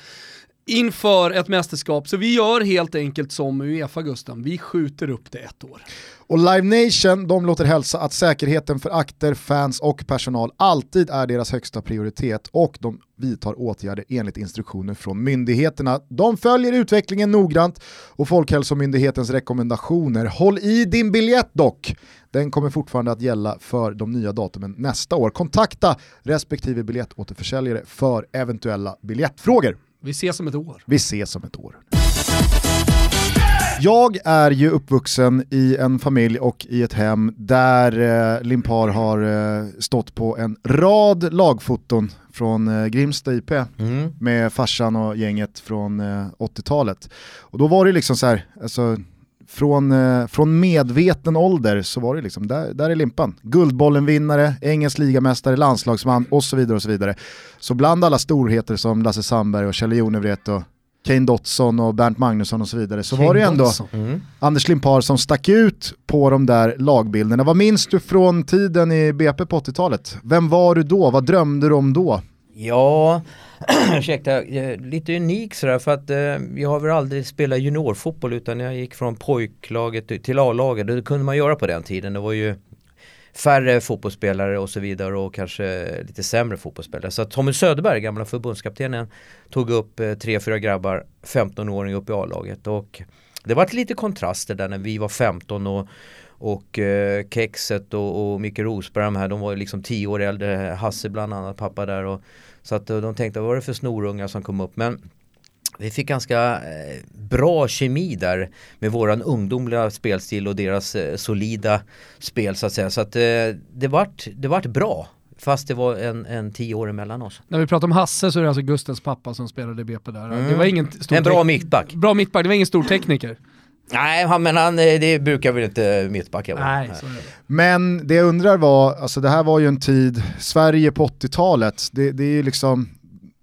inför ett mästerskap. Så vi gör helt enkelt som Uefa Gusten, vi skjuter upp det ett år. Och Live Nation, de låter hälsa att säkerheten för akter, fans och personal alltid är deras högsta prioritet och de vidtar åtgärder enligt instruktioner från myndigheterna. De följer utvecklingen noggrant och Folkhälsomyndighetens rekommendationer. Håll i din biljett dock! Den kommer fortfarande att gälla för de nya datumen nästa år. Kontakta respektive biljettåterförsäljare för eventuella biljettfrågor. Vi ses om ett år. Vi ses om ett år. Jag är ju uppvuxen i en familj och i ett hem där eh, Limpar har eh, stått på en rad lagfoton från eh, Grimsta IP Mm. med farsan och gänget från eh, 80-talet. Och då var det liksom så här, alltså, från, eh, från medveten ålder så var det liksom, där, där är Limpan. Guldbollen-vinnare, engelsk ligamästare, landslagsman och så vidare och så vidare. Så bland alla storheter som Lasse Sandberg och Kjell Jonevret och Kane Dotson och Bernt Magnusson och så vidare så var det ju ändå. Mm. Anders Limpar som stack ut på de där lagbilderna. Vad minns du från tiden i BP på 80-talet? Vem var du då? Vad drömde du om då? Ja, ursäkta, lite unik sådär för att eh, jag har väl aldrig spelat juniorfotboll utan jag gick från pojklaget till A-laget. Det kunde man göra på den tiden. Det var ju färre fotbollsspelare och så vidare och kanske lite sämre fotbollsspelare. Så Tommy Söderberg, gamla förbundskaptenen, tog upp eh, tre, fyra grabbar, 15-åringar upp i A-laget och det var lite kontraster där när vi var 15 och och eh, Kexet och, och Micke Rosberg de här, de var ju liksom 10 år äldre, Hasse bland annat, pappa där och så att eh, de tänkte vad var det för snorungar som kom upp men vi fick ganska eh, bra kemi där med våran ungdomliga spelstil och deras eh, solida spel så att säga. Så att det, vart, det vart bra. Fast det var en, en tio år emellan oss. När vi pratar om Hasse så är det alltså Gustens pappa som spelade BP där. Mm. Det var ingen stor En bra mittback. Bra mittback, det var ingen stor tekniker. Nej, han, men han, eh, det brukar väl inte mittbackar vara. Nej, så är det. Men det jag undrar var, alltså det här var ju en tid, Sverige på 80-talet, det, det är ju liksom,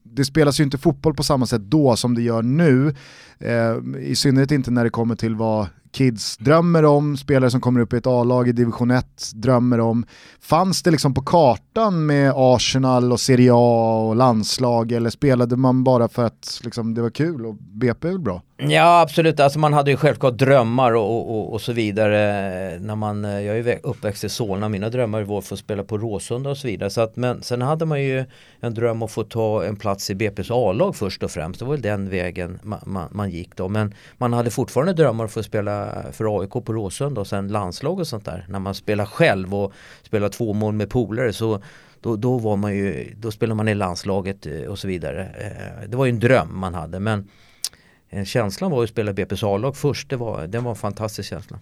det spelas ju inte fotboll på samma sätt då som det gör nu. Eh, I synnerhet inte när det kommer till vad kids drömmer om, spelare som kommer upp i ett A-lag i division 1 drömmer om. Fanns det liksom på kartan med Arsenal och Serie A och landslag eller spelade man bara för att liksom, det var kul och BP är väl bra? Ja absolut, alltså man hade ju självklart drömmar och, och, och så vidare eh, när man, eh, jag är ju uppväxt i Solna, mina drömmar var att få spela på Råsunda och så vidare. Så att, men sen hade man ju en dröm att få ta en plats i BP's A-lag först och främst, det var väl den vägen man, man, man gick då. Men man hade fortfarande drömmar att få spela för AIK på Råsunda och sen landslag och sånt där. När man spelar själv och spelar två mål med polare så då, då var man ju, då spelade man i landslaget eh, och så vidare. Det var ju en dröm man hade men Känslan var att spela BP's A-lag först, det var, den var en fantastisk känsla.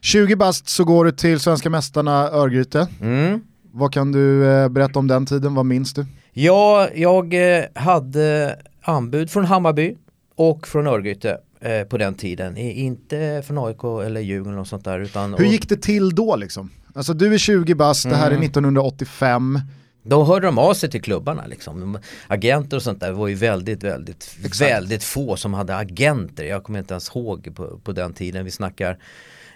20 bast så går du till svenska mästarna Örgryte. Mm. Vad kan du eh, berätta om den tiden, vad minns du? Ja, jag eh, hade anbud från Hammarby och från Örgryte eh, på den tiden. Inte från AIK eller Djurgården och sånt där. Utan, Hur gick det till då liksom? Alltså du är 20 bast, det här är Mm. 1985. Då hörde de av sig till klubbarna liksom. Agenter och sånt där var ju väldigt, väldigt, väldigt få som hade agenter. Jag kommer inte ens ihåg på, på den tiden. Vi snackar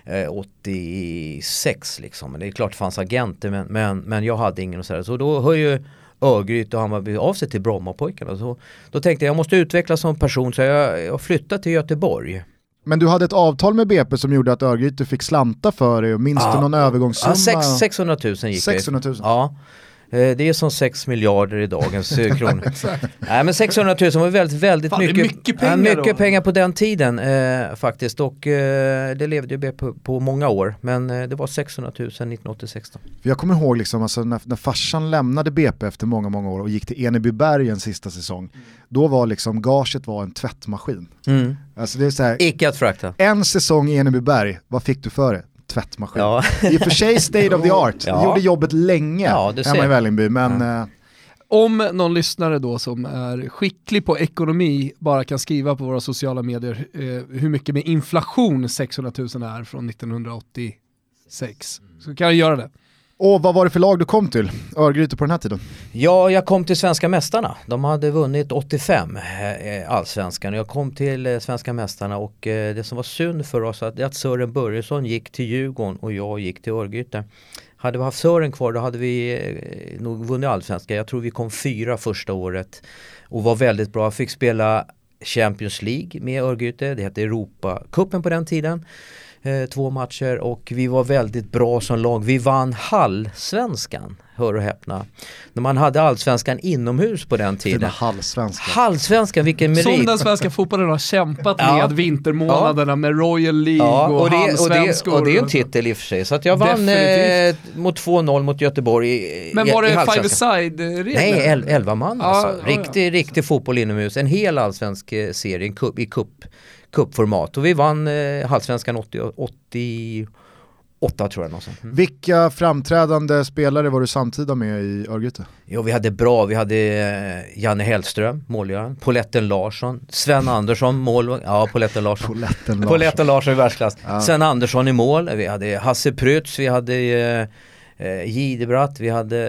eh, 86 liksom. Men det är klart det fanns agenter men, men, men jag hade ingen och sådär. Så då hör ju Örgryte och Hammarby av sig till Brommapojkarna. Så, då tänkte jag jag måste utvecklas som person så jag, jag flyttade till Göteborg. Men du hade ett avtal med BP som gjorde att Örgryte fick slanta för dig och minns du någon övergångssumma? Ja, sex, 600 000 gick 600 000. det. Ja. Eh, Det är som 6 miljarder i dagens eh, kronor. Nej men 600 000 var väldigt, väldigt Fan, det är mycket, mycket pengar mycket då. pengar på den tiden eh, faktiskt och eh, det levde ju på, på många år men eh, det var 600 000 1986 då. För jag kommer ihåg liksom, alltså, när, när farsan lämnade BP efter många, många år och gick till Enebyberg en sista säsong, då var liksom gaget var en tvättmaskin. Mm. Alltså det är så här, Icke att frakta. en säsong i Enebyberg, vad fick du för det? Tvättmaskin. Ja. I och för sig state of the art, Ja. det gjorde jobbet länge Ja, hemma i Vällingby, men eh, Om någon lyssnare då som är skicklig på ekonomi bara kan skriva på våra sociala medier eh, hur mycket med inflation 600 000 är från 1986 så kan jag göra det och vad var det för lag du kom till? Örgryte på den här tiden? Ja, jag kom till Svenska Mästarna. De hade vunnit 85 eh, allsvenskan. Jag kom till eh, Svenska Mästarna och eh, det som var synd för oss är att Sören Börjesson gick till Djurgården och jag gick till Örgryte. Hade vi haft Sören kvar då hade vi nog vunnit allsvenskan. Jag tror vi kom fyra första året och var väldigt bra. Jag fick spela Champions League med Örgryte, det hette Europacupen på den tiden. Eh, två matcher och vi var väldigt bra som lag. Vi vann halvsvenskan, hör och häpna. När man hade allsvenskan inomhus på den tiden. halvsvenska. Halvsvenskan, vilken merit! Som den svenska fotbollen har kämpat Ja. med vintermånaderna med Royal League Ja, och, och det, och, det, och det är en titel i och för sig. Så att jag vann eh, mot 2-0 mot Göteborg i, Men i, var i det halvsvenskan. five-a-side-regler? Nej, el, 11 man Ja, alltså. ja, ja. Riktig, riktig fotboll inomhus. En hel allsvensk eh, serie i cup, cupformat. Och vi vann eh, halvsvenskan 80, 88 tror jag. Någonstans. Mm. Vilka framträdande spelare var du samtida med i Örgryte? Jo, vi hade bra. Vi hade eh, Janne Hellström, målgöraren. Poletten Larsson. Sven Andersson, mål. Ja, Poletten Larsson. Poletten Larsson. Poletten Larsson i världsklass. Ja. Sven Andersson i mål. Vi hade Hasse Prytz, vi hade eh, eh, Gidebratt, vi hade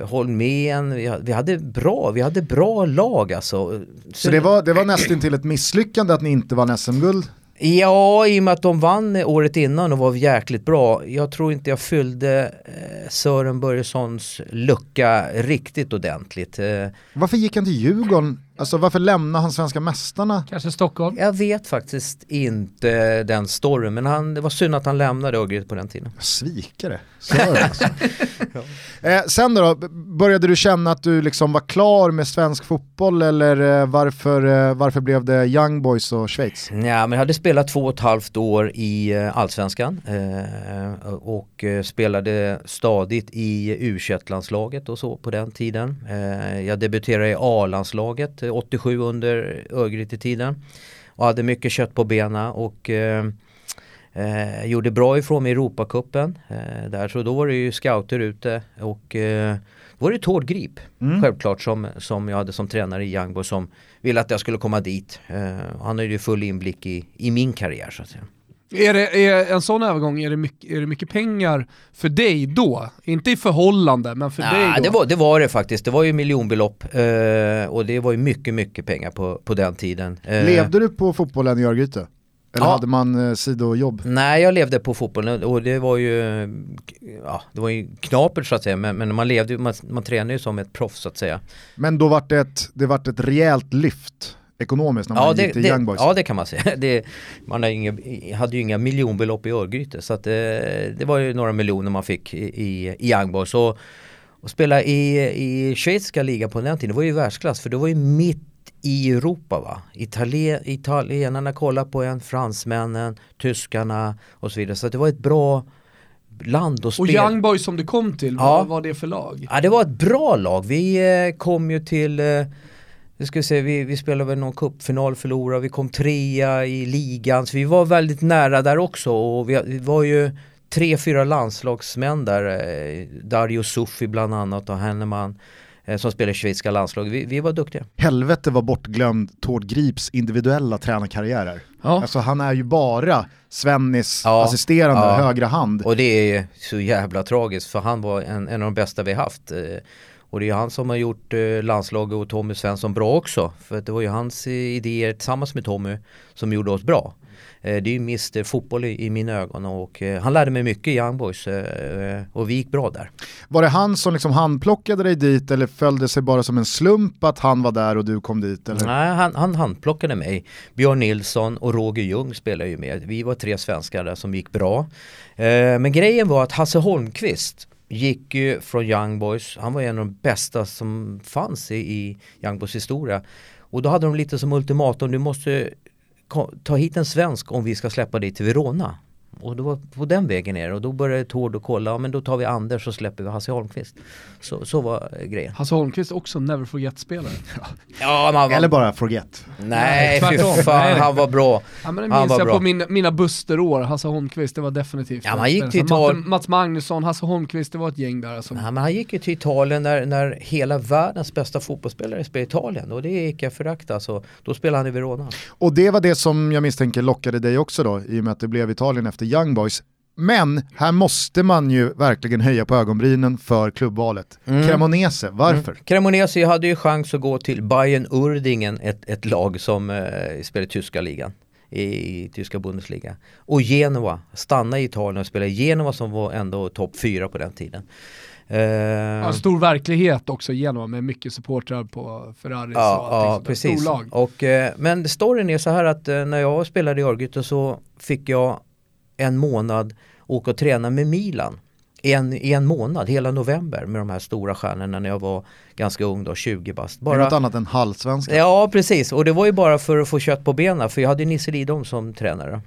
eh, Holmén. Vi vi hade bra, vi hade bra lag alltså. Så det var, det var nästan till ett misslyckande att ni inte vann SM-guld? Ja, i och med att de vann året innan och var jäkligt bra. Jag tror inte jag fyllde eh, Sören Börjessons lucka riktigt ordentligt. Eh, Varför gick han till Djurgården? Alltså varför lämnade han svenska mästarna? Kanske Stockholm? jag vet faktiskt inte den storyn, men han, det var synd att han lämnade Örgryte på den tiden. Svikare. Alltså. eh, sen då, började du känna att du liksom var klar med svensk fotboll eller eh, varför, eh, varför blev det Young Boys och Schweiz? Ja, men jag hade spelat två och ett halvt år i eh, Allsvenskan eh, och eh, spelade stadigt i u landslaget och så på den tiden. Eh, jag debuterade i A-landslaget 87 under Örgryte-tiden och hade mycket kött på benen och eh, eh, gjorde bra ifrån mig i Europacupen. Eh, där, så då var det ju scouter ute och eh, då var det Tord Grip självklart som, som jag hade som tränare i Young Boys som ville att jag skulle komma dit. Eh, han har ju full inblick i, i min karriär så att säga. Är det är en sån övergång, är det, mycket, är det mycket pengar för dig då? Inte i förhållande, men för dig Ja, då? det, var, det var det faktiskt. Det var ju miljonbelopp eh, och det var ju mycket, mycket pengar på, på den tiden. Eh, Levde du på fotbollen i Örgryte? Eller Ja. hade man eh, sidojobb? Nej, jag levde på fotbollen och det var ju, ja, det var ju knapert så att säga, men, men man levde man, man tränade ju som ett proffs så att säga. Men då var det ett, det vart ett rejält lyft ekonomiskt när man Ja gick det, till det, Young Boys. ja, det kan man säga. Det, man hade, inga, hade ju inga miljonbelopp i Örgryte så att det, det var ju några miljoner man fick i, i, i Young Boys. Och, och spela i, i schweiziska ligan på den tiden, det var ju världsklass för det var ju mitt i Europa va. Italien, italienarna kollade på en, fransmännen, tyskarna och så vidare. Så att det var ett bra land att Och spela. Young Boys som du kom till, Ja. vad var det för lag? Ja det var ett bra lag. Vi eh, kom ju till, eh, vi ska se, vi, vi spelade väl någon cupfinal, förlorade, vi kom trea i ligan. Så vi var väldigt nära där också och vi, vi var ju tre, fyra landslagsmän där. Eh, Dario Sufi bland annat och Henneman eh, som spelade i schweiziska landslaget. Vi, vi var duktiga. Helvete var bortglömd Tord Grips individuella tränarkarriärer. Ja. Alltså han är ju bara Svennis Ja. assisterande Ja. högra hand. Och det är så jävla tragiskt för han var en, en av de bästa vi haft. Och det är han som har gjort eh, landslaget och Tommy Svensson bra också. För det var ju hans eh, idéer tillsammans med Tommy som gjorde oss bra. Eh, Det är ju Mr Fotboll i, mina ögon och han lärde mig mycket i Young Boys och vi gick bra där. Var det han som liksom handplockade dig dit eller följde sig bara som en slump att han var där och du kom dit? Eller? Nej, han, han handplockade mig. Björn Nilsson och Roger Ljung spelade ju med. Vi var tre svenskar där som gick bra. Men grejen var att Hasse Holmqvist gick ju från Young Boys. Han var en av de bästa som fanns i, i Young Boys historia. Och då hade de lite som ultimatum, du måste ta hit en svensk om vi ska släppa dig till Verona. Och då var på den vägen ner och då började Tord och kolla, ja, men då tar vi Anders och släpper vi Hasse Holmqvist. Så, så var eh, grejen. Hasse Holmqvist också never forget-spelare. Ja, man var... Eller bara forget. Nej, fy fan, han var bra. Ja men det Han minns var jag bra. på min, mina Buster-år, Hasse Holmqvist, det var definitivt Ja, han gick till Italien. Mats Magnusson, Hasse Holmqvist, det var ett gäng där alltså. Ja, men han gick ju till Italien när, när hela världens bästa fotbollsspelare spelade i Italien och det gick jag förakta. Så då spelade han i Verona. Och det var det som jag misstänker lockade dig också då, i och med att det blev Italien efter Young Boys. Men här måste man ju verkligen höja på ögonbrynen för klubbvalet. Mm. Cremonese, varför? Cremonese hade ju chans att gå till Bayern Urdingen, ett, ett lag som eh, spelar i tyska ligan. I, i tyska Bundesliga. Och Genua, stanna i Italien och spela i Genua som var ändå topp fyra på den tiden. Eh, Ja, stor verklighet också genom med mycket supportrar på Ferraris och Ja, ja där. precis. Storlag. Och, eh, men storyn är så här att eh, när jag spelade i Örgryte så fick jag en månad åka och träna med Milan. En, I en månad, hela november med de här stora stjärnorna när jag var ganska ung då, 20 bast. Är något annat än halvsvenska. Ja precis och det var ju bara för att få kött på benen för jag hade Nisse Lidholm som tränare.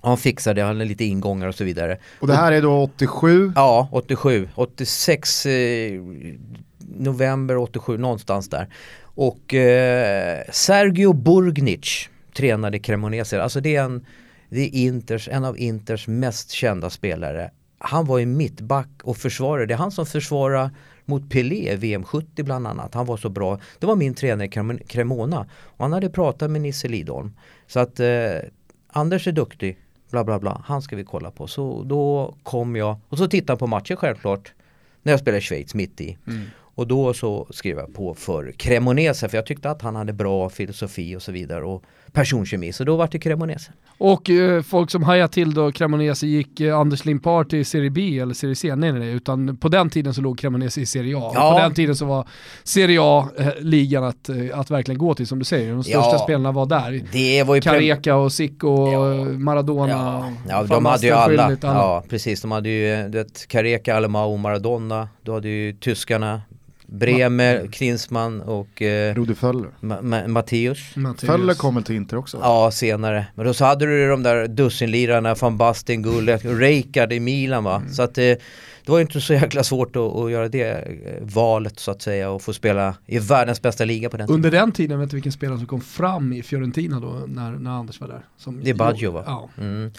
Han fixade, han hade lite ingångar och så vidare. Och det här är då 87. Ja, 87. 86 eh, november 87, någonstans där. Och eh, Sergio Burgnic tränade Cremonese. Alltså det är, en, det är Inters, en av Inters mest kända spelare. Han var ju mittback och försvarare. Det är han som försvarar mot Pelé i VM 70 bland annat. Han var så bra. Det var min tränare Cremona. Och han hade pratat med Nisse Lidholm. Så att eh, Anders är duktig. Bla bla bla. Han ska vi kolla på. Så då kom jag och så tittade han på matchen självklart. När jag spelade Schweiz mitt i. Mm. Och då så skrev jag på för Cremonese för jag tyckte att han hade bra filosofi och så vidare och personkemi. Så då var det Cremonese. Och eh, folk som hajade till då Cremonese gick eh, Anders Limpar till Serie B eller Serie C, nej nej nej, utan på den tiden så låg Cremonese i Serie A. Ja. På den tiden så var Serie A-ligan att, eh, att verkligen gå till som du säger, de största Ja. spelarna var där. Det var ju prem- Careca och Zico och Ja. Maradona. Ja, de hade ju alla. Ja, precis. De hade ju Careca, Alemao och Maradona. Du hade ju tyskarna. Bremer, Klinsmann och eh, Rudi Föller. Ma- Ma- Matteus. Matteus. Föller kom väl till Inter också? Ja, senare. Men då så hade du de där dussinlirarna, van Basten, Gullet, Rijkaard i Milan va. Så att eh, det var ju inte så jäkla svårt att, att göra det eh, valet så att säga och få spela i världens bästa liga på den tiden. Under den tiden, vet du vilken spelare som kom fram i Fiorentina då när, när Anders var där? Som Det är Baggio va? Ja. Mm.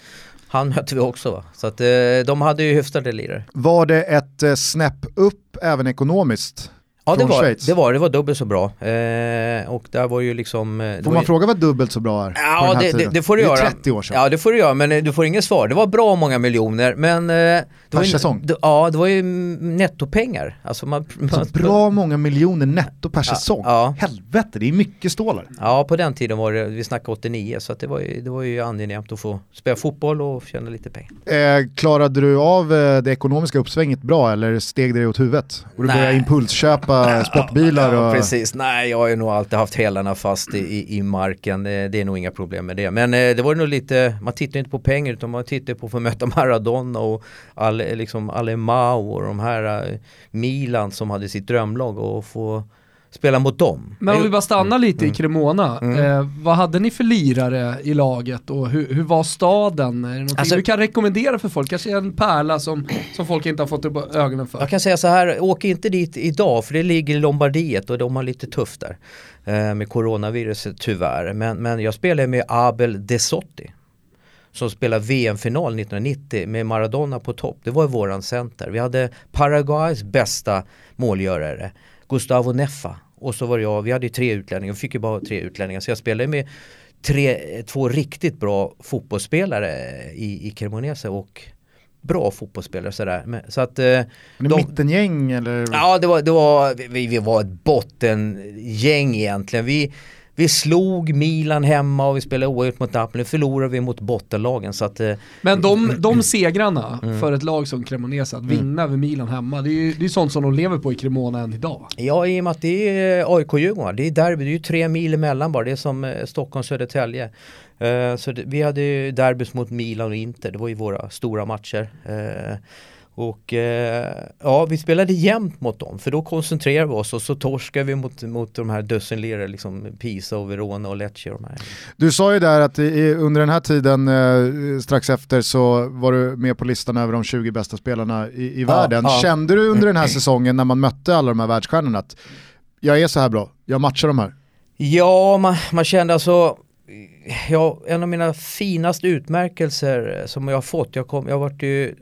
Han mötte vi också va. Så att eh, de hade ju hyfsade lirare. Var det ett eh, snäpp upp även ekonomiskt? Ja det var, Schweiz? det var det, var dubbelt så bra. Eh, och där var ju liksom... eh, Får man ju, fråga vad dubbelt så bra är? Ja det, det, det får du det är göra. 30 år sedan. Ja det får du göra men eh, du får inget svar. Det var bra många miljoner men... Eh, det var ju, säsong? Ja det var ju nettopengar. Alltså man, man, Så bra många miljoner netto per säsong. ja. Helvete, det är mycket stålar. Ja på den tiden var det, vi snackade 89 så det, var ju, det var ju angenämt att få spela fotboll och tjäna lite pengar. Eh, klarade du av eh, det ekonomiska uppsvänget bra eller steg det åt huvudet? Och du Nej. började impulsköpa sportbilar Ja, och... precis, nej jag har ju nog alltid haft hälarna fast i, i, marken, det, det är nog inga problem med det. Men eh, det var nog lite, man tittar inte på pengar utan man tittar på att få möta Maradona och all, liksom Alemao och de här eh, Milan som hade sitt drömlag och få spela mot dem. Men om vi bara stannar lite Mm. i Cremona, eh, vad hade ni för lirare i laget och hur, hur var staden? Är det Alltså- du kan rekommendera för folk? Kanske en pärla som, som folk inte har fått upp ögonen för? Jag kan säga så här, åk inte dit idag för det ligger i Lombardiet och de har lite tufft där. Eh, med coronaviruset tyvärr. Men, men jag spelade med Abel Desotti. Som spelade VM-final 1990 med Maradona på topp. Det var våran center. Vi hade Paraguays bästa målgörare, Gustavo Neffa. Och så var det jag, vi hade ju tre utlänningar, vi fick ju bara tre utlänningar. Så jag spelade med tre, två riktigt bra fotbollsspelare i, i Cremonese och bra fotbollsspelare sådär. Så att, eh, de- mittengäng eller? Ja, det var, det var, vi, vi var ett bottengäng egentligen. Vi, vi slog Milan hemma och vi spelade oavgjort mot Napoli. förlorade vi mot bottenlagen. Så att, eh, Men de, de segrarna Mm. för ett lag som Cremonese, att vinna över Milan hemma, det är ju det är sånt som de lever på i Cremona än idag. ja, i och med att det är AIK-Djurgården, det är derby, det är ju tre mil emellan bara. Det är som eh, Stockholm-Södertälje. Eh, så det, vi hade ju derbys mot Milan och Inter, det var ju våra stora matcher. Eh, och eh, ja, vi spelade jämnt mot dem för då koncentrerade vi oss och så torskade vi mot, mot de här dussinlirare, liksom Pisa och Verona och Lecce och. Du sa ju där att i, under den här tiden eh, strax efter så var du med på listan över de 20 bästa spelarna i, i världen. ja. Kände du under den här säsongen när man mötte alla de här världsstjärnorna att jag är så här bra, jag matchar de här? Ja, man, man kände alltså Ja, en av mina finaste utmärkelser som jag har fått, jag, kom, jag har varit ju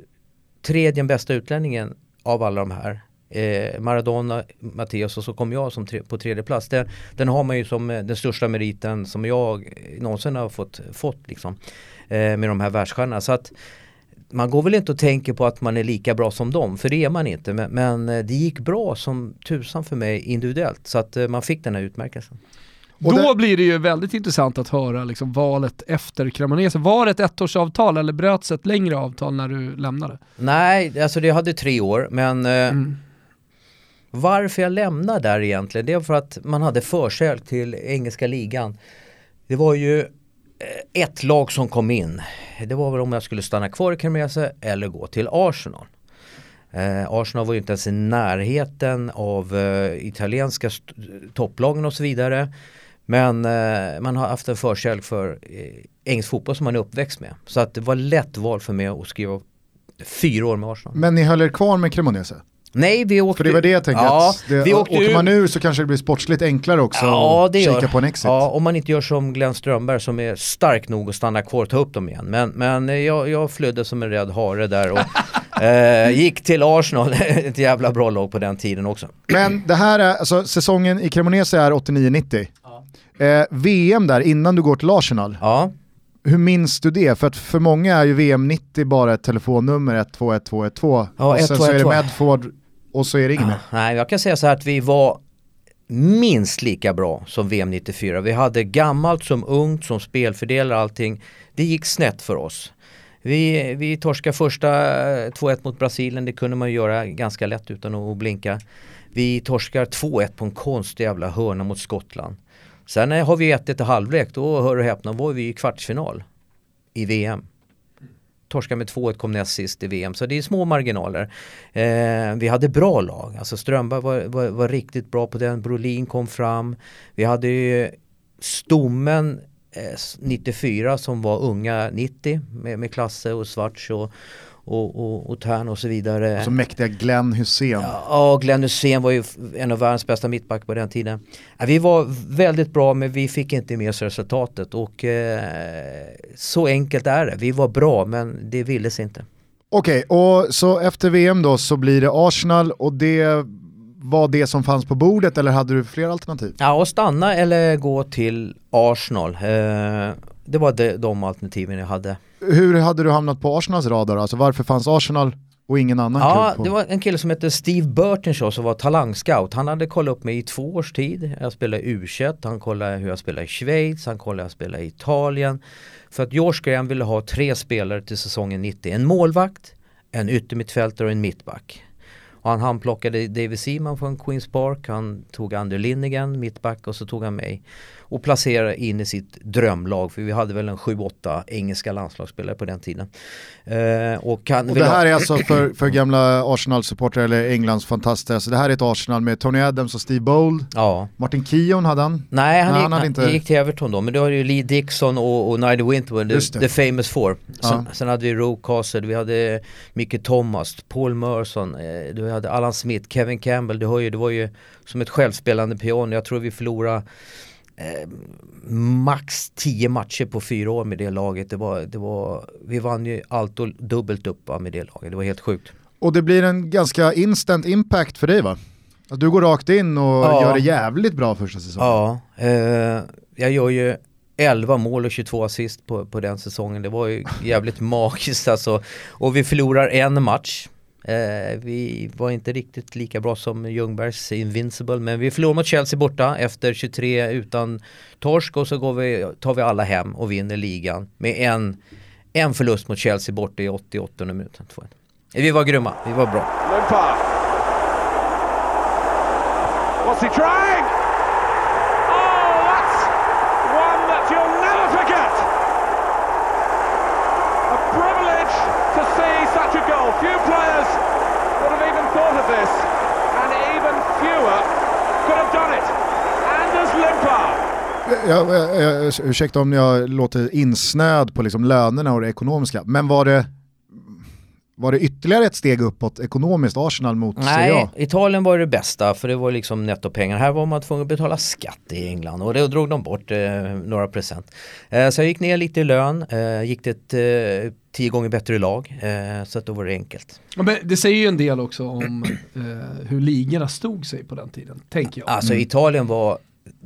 tredje bästa utlänningen av alla de här. Eh, Maradona, Matteus och så kom jag som tre, på tredje plats. Den, den har man ju som eh, den största meriten som jag någonsin har fått, fått liksom, eh, med de här världsstjärnorna. Så att man går väl inte och tänker på att man är lika bra som dem, för det är man inte. Men, men eh, det gick bra som tusan för mig individuellt så att eh, man fick den här utmärkelsen. Och Då det- blir det ju väldigt intressant att höra liksom, valet efter Cremonese. Var det ett ettårsavtal eller bröts ett längre avtal när du lämnade? Nej, alltså det hade tre år men eh, Mm. varför jag lämnade där egentligen det är för att man hade försäljning till engelska ligan. Det var ju eh, ett lag som kom in. Det var väl om jag skulle stanna kvar i Cremonese eller gå till Arsenal. Eh, Arsenal var ju inte ens i närheten av eh, italienska topplagen och så vidare. Men eh, man har haft en förkärlek för eh, engelsk fotboll som man är uppväxt med. Så att det var lätt val för mig att skriva fyra år med Arsenal. Men ni höll er kvar med Cremonese? Nej, vi åkte... För det var det jag tänkte, Ja, det, vi åkte åker man ur så kanske det blir sportsligt enklare också Ja, att kika gör. på en exit. Ja, om man inte gör som Glenn Strömberg som är stark nog att stanna kvar och ta upp dem igen. Men, men eh, jag, jag flydde som en rädd hare där och eh, gick till Arsenal, ett jävla bra lag på den tiden också. Men det här är, alltså säsongen i Cremonese är 89-90. Eh, VM där innan du går till Arsenal, Ja, hur minns du det? För att för många är ju VM 90 bara ett telefonnummer 121212 Ja, och sen så är det 1212. Medford och så är det inget mer. nej jag kan säga så här att vi var minst lika bra som VM 94. Vi hade gammalt som ungt, som spelfördelare allting. Det gick snett för oss. Vi, vi torskade första eh, 2-1 mot Brasilien, det kunde man göra ganska lätt utan att blinka. Vi torskar 2-1 på en konstig jävla hörna mot Skottland. Sen eh, har vi 1-1 i halvlek, då hör du häpna, var vi i kvartsfinal i VM. Torska med 2-1 kom näst sist i VM, så det är små marginaler. Eh, vi hade bra lag, alltså Strömberg var, var, var riktigt bra på den, Brolin kom fram. Vi hade ju stommen eh, 94 som var unga 90 med, med Klasse och Svarts och, och, och, och Tern och så vidare. Och så mäktiga Glenn Hussein. Ja, Glenn Hysén var ju en av världens bästa mittback på den tiden. Vi var väldigt bra men vi fick inte med oss resultatet och eh, så enkelt är det. Vi var bra men det ville sig inte. Okej, och så efter VM då så blir det Arsenal och det var det som fanns på bordet eller hade du fler alternativ? Ja, och stanna eller gå till Arsenal. Eh, det var de, de alternativen jag hade. Hur hade du hamnat på Arsenals radar? Alltså varför fanns Arsenal och ingen annan Ja, klubb det var en kille som hette Steve Burtenshaw som var talangscout. Han hade kollat upp mig i två års tid. Jag spelade i U21, han kollade hur jag spelade i Schweiz, han kollade hur jag spelade i Italien. För att George Graham ville ha tre spelare till säsongen 90. En målvakt, en yttermittfältare och en mittback. Och han handplockade David Seaman från Queens Park, han tog Ander Linnigan, mittback och så tog han mig. Och placerade in i sitt drömlag, för vi hade väl en 7-8 engelska landslagsspelare på den tiden. Eh, och Och det ha- här är alltså för, för gamla Arsenal-supportrar eller Englands fantaster, alltså det här är ett Arsenal med Tony Adams och Steve Bold, Ja. Martin Keown hade han. Nej, han, Nej, gick, han inte- gick till Everton då, men då hade ju Lee Dixon och, och Nigel Winterwood, the, the famous four. Sen, Ja. sen hade vi Roe Castle, vi hade Micke Thomas, Paul Merson, eh, hade Alan Smith, Kevin Campbell, du hör ju, det var ju som ett självspelande piano. Jag tror vi förlorade eh, max 10 matcher på fyra år med det laget. Det var, det var, vi vann ju allt och dubbelt upp med det laget, det var helt sjukt. Och det blir en ganska instant impact för dig va? Att du går rakt in och Ja. gör det jävligt bra första säsongen. Ja, eh, jag gör ju 11 mål och 22 assist på, på den säsongen. Det var ju jävligt magiskt alltså. Och vi förlorar en match. Eh, vi var inte riktigt lika bra som Ljungbergs Invincible men vi förlorade mot Chelsea borta efter 23 utan torsk och så går vi, tar vi alla hem och vinner ligan med en, en förlust mot Chelsea borta i 88 minuten. Eh, vi var grymma, vi var bra. What's he trying? Oh, that's one that you'll never forget. A privilege to see such a goal. Few players would have even thought of this, and even fewer could have done it. Anders Limpar. Jag, jag, jag, ursäkta om jag låter insnöad på liksom lönerna och det ekonomiska, men var det, var det ytterligare ett steg uppåt ekonomiskt Arsenal mot Serie Nej, A? Italien var det bästa för det var liksom nettopengar. Här var man tvungen att betala skatt i England och då drog de bort eh, några procent. Eh, så jag gick ner lite i lön, eh, gick till ett eh, tio gånger bättre lag eh, så att då var det enkelt. Ja, Men det säger ju en del också om eh, hur ligorna stod sig på den tiden, tänker jag. Alltså Italien var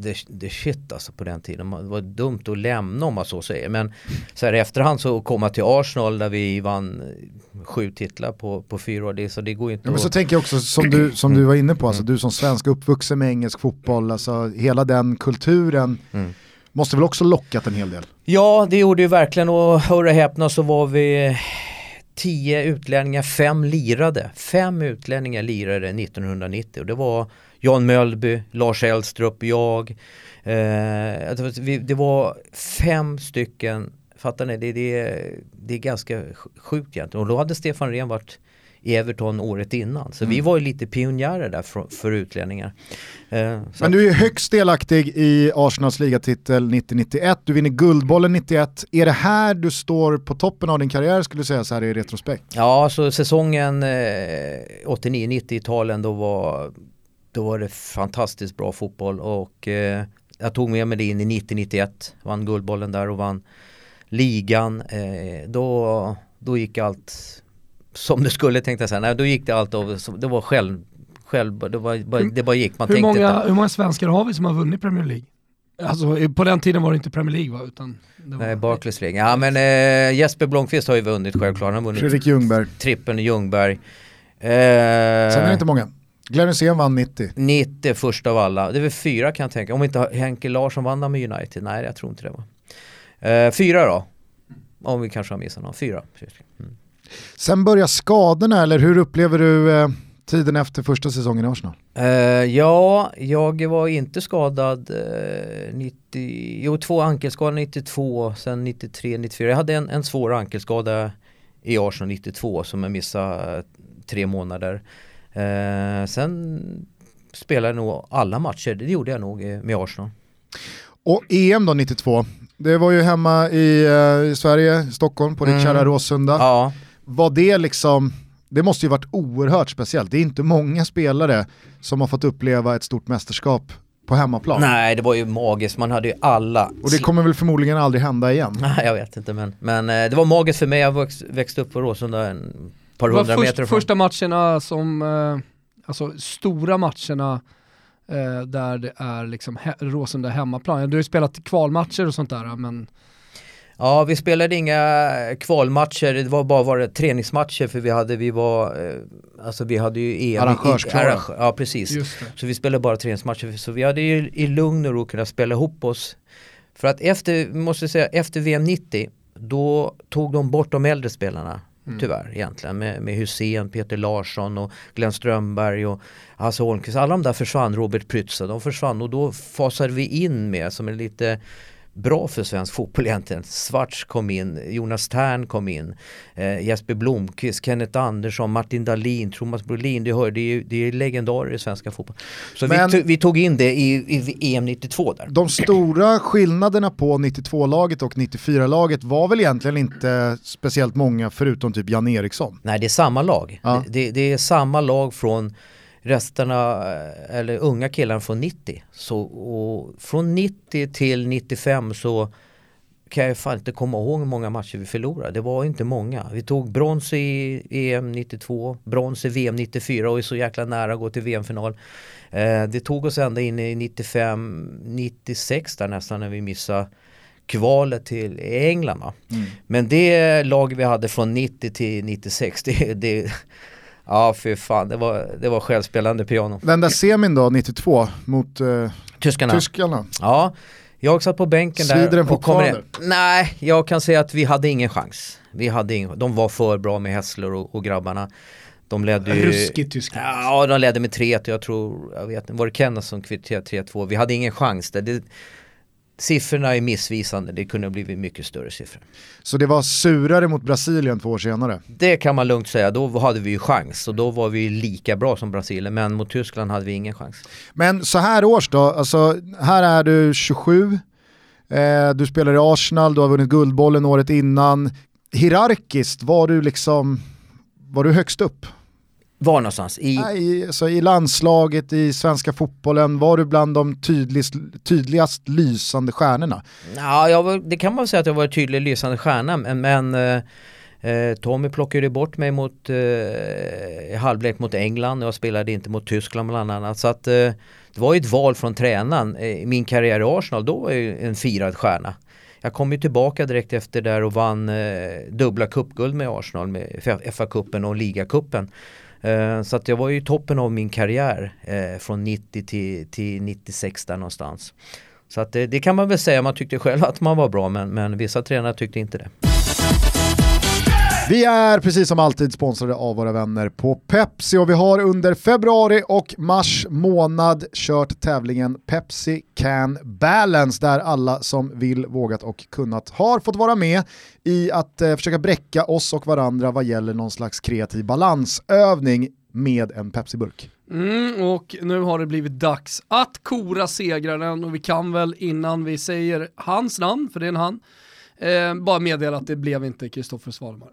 the, the shit alltså på den tiden. Det var dumt att lämna om man så säger. Men så här i efterhand så komma till Arsenal där vi vann eh, sju titlar på, på fyra år. Det, så det går ju inte Ja, men så att... tänker jag också som du, som du var inne på, alltså, du som svensk uppvuxen med engelsk fotboll, alltså, hela den kulturen Mm. måste väl också lockat en hel del? Ja, det gjorde ju verkligen och hör och häpna så var vi tio utlänningar, fem lirade. Fem utlänningar lirade 1990 och det var Jan Mölby, Lars Elstrup, jag. Eh, det var- vi- det var fem stycken, fattar ni? Det, det, det är ganska sjukt egentligen. Och då hade Stefan Rehn varit i Everton året innan. Så vi Mm. var ju lite pionjärer där för, för utlänningar. Eh, Men du är högst delaktig i Arsenals ligatitel 90-91, du vinner Guldbollen 91. Är det här du står på toppen av din karriär skulle du säga så här i retrospekt? Ja, så säsongen eh, 89-90-talen då var, då var det fantastiskt bra fotboll och eh, jag tog med mig det in i 90-91, vann Guldbollen där och vann ligan. Eh, då, då gick allt som det skulle tänkte jag säga. Nej, då gick det allt av, det var själv, själv det, var, bara, det bara gick. Man Hur tänkte många, inte- hur många svenskar har vi som har vunnit Premier League? Alltså på den tiden var det inte Premier League va? Utan det var... Nej, Barclays League. Ja men eh, Jesper Blomqvist har ju vunnit självklart. Han har vunnit Fredrik Ljungberg. trippeln i Ljungberg. Eh, Sen är det inte många. Glenn Hysén vann 90. 90 först av alla. Det är väl fyra kan jag tänka. Om inte Henke Larsson vann med United. Nej, jag tror inte det var. Eh, fyra då. Om vi kanske har missat någon. Fyra. Mm. Sen börjar skadorna, eller hur upplever du eh, tiden efter första säsongen i Arsenal? Eh, ja, jag var inte skadad eh, 90, jo två ankelskador 92, sen 93, 94. Jag hade en, en svår ankelskada i Arsenal 92 som jag missade eh, tre månader. Eh, sen spelade jag nog alla matcher, det gjorde jag nog eh, med Arsenal. Och EM då 92, det var ju hemma i, eh, i Sverige, Stockholm, på ditt Mm. kära Råsunda. Ja. Var det liksom, det måste ju varit oerhört speciellt. Det är inte många spelare som har fått uppleva ett stort mästerskap på hemmaplan. Nej, det var ju magiskt. Man hade ju alla. Och det kommer väl förmodligen aldrig hända igen. Nej, jag vet inte men, men eh, det var magiskt för mig. Jag växt, växte upp på Råsunda en par hundra först, meter ifrån. första matcherna som, eh, alltså stora matcherna eh, där det är liksom he- Råsunda hemmaplan. Du har ju spelat kvalmatcher och sånt där men Ja, vi spelade inga kvalmatcher, det var bara var det träningsmatcher för vi hade, vi var, eh, alltså vi hade ju EM i- Arrangörsklara. arrangör- Ja, precis. Så vi spelade bara träningsmatcher, så vi hade ju i lugn och ro kunnat spela ihop oss. För att efter, måste jag säga, efter VM 90, då tog de bort de äldre spelarna. Mm. Tyvärr egentligen med, med Hussein, Peter Larsson och Glenn Strömberg och Hasse Holmqvist. Alla de där försvann, Robert Prytza, de försvann och då fasade vi in med som är lite bra för svensk fotboll egentligen. Svarts kom in, Jonas Tern kom in, eh, Jesper Blomqvist, Kenneth Andersson, Martin Dahlin, Thomas Brolin. Det, hör, det, är, ju- det är legendarer i svenska fotboll. Så Men- vi, vi tog in det i, i EM 92 där. De stora skillnaderna på 92-laget och 94-laget var väl egentligen inte speciellt många förutom typ Jan Eriksson. Nej, det är samma lag. Ja. Det, det, det är samma lag från resterna, eh, eller unga killarna från 90. Så, och från 90 till 95 så kan jag fan inte komma ihåg hur många matcher vi förlorade. Det var inte många. Vi tog brons i EM 92, brons i VM 94 och är så jäkla nära att gå till VM-final. Eh, det tog oss ända in i 95, 96 där nästan när vi missade kvalet till England. Mm. Men det lag vi hade från 90 till 96, det, det ja för fan, det var, det var självspelande piano. Den där semin då, 92, mot eh, Tyskarna. tyskarna. Ja, jag satt på bänken där. Svider den och kommer fortfarande? Nej, jag kan säga att vi hade ingen chans. Vi hade ingen, de var för bra med Hässler och, och grabbarna. De ledde ju... Ruskigt Tyskland. Ja, de ledde med 3-1 jag tror, jag vet inte, var det Kenneth som kvitterade 3-2? Vi hade ingen chans där. Det, siffrorna är missvisande, det kunde ha blivit mycket större siffror. Så det var surare mot Brasilien två år senare. Det kan man lugnt säga, då hade vi ju chans och då var vi lika bra som Brasilien men mot Tyskland hade vi ingen chans. Men så här års då, alltså här är du 27, eh, du spelar i Arsenal, du har vunnit Guldbollen året innan. Hierarkiskt, var du liksom, var du högst upp? Var någonstans? I, Nej, så I landslaget, i svenska fotbollen, var du bland de tydligast, tydligast lysande stjärnorna? Ja, jag det kan man säga att jag var en tydlig lysande stjärna men, men eh, Eh, Tommy plockade bort mig mot eh, halvlek mot England och jag spelade inte mot Tyskland bland annat. Så att, eh, det var ju ett val från tränaren. Eh, min karriär i Arsenal, då var jag en firad stjärna. Jag kom ju tillbaka direkt efter där och vann eh, dubbla cupguld med Arsenal med FA-cupen och ligacupen. Eh, så att jag var ju toppen av min karriär eh, från 90 till, till 96 där någonstans. Så att det, det, kan man väl säga, man tyckte själv att man var bra men, men vissa tränare tyckte inte det. Vi är precis som alltid sponsrade av våra vänner på Pepsi och vi har under februari och mars månad kört tävlingen Pepsi Can Balance där alla som vill, vågat och kunnat har fått vara med i att eh, försöka bräcka oss och varandra vad gäller någon slags kreativ balansövning med en Pepsi-burk. Mm, och nu har det blivit dags att kora segraren och vi kan väl innan vi säger hans namn, för det är en han, eh, bara meddela att det blev inte Kristoffer Svalmar.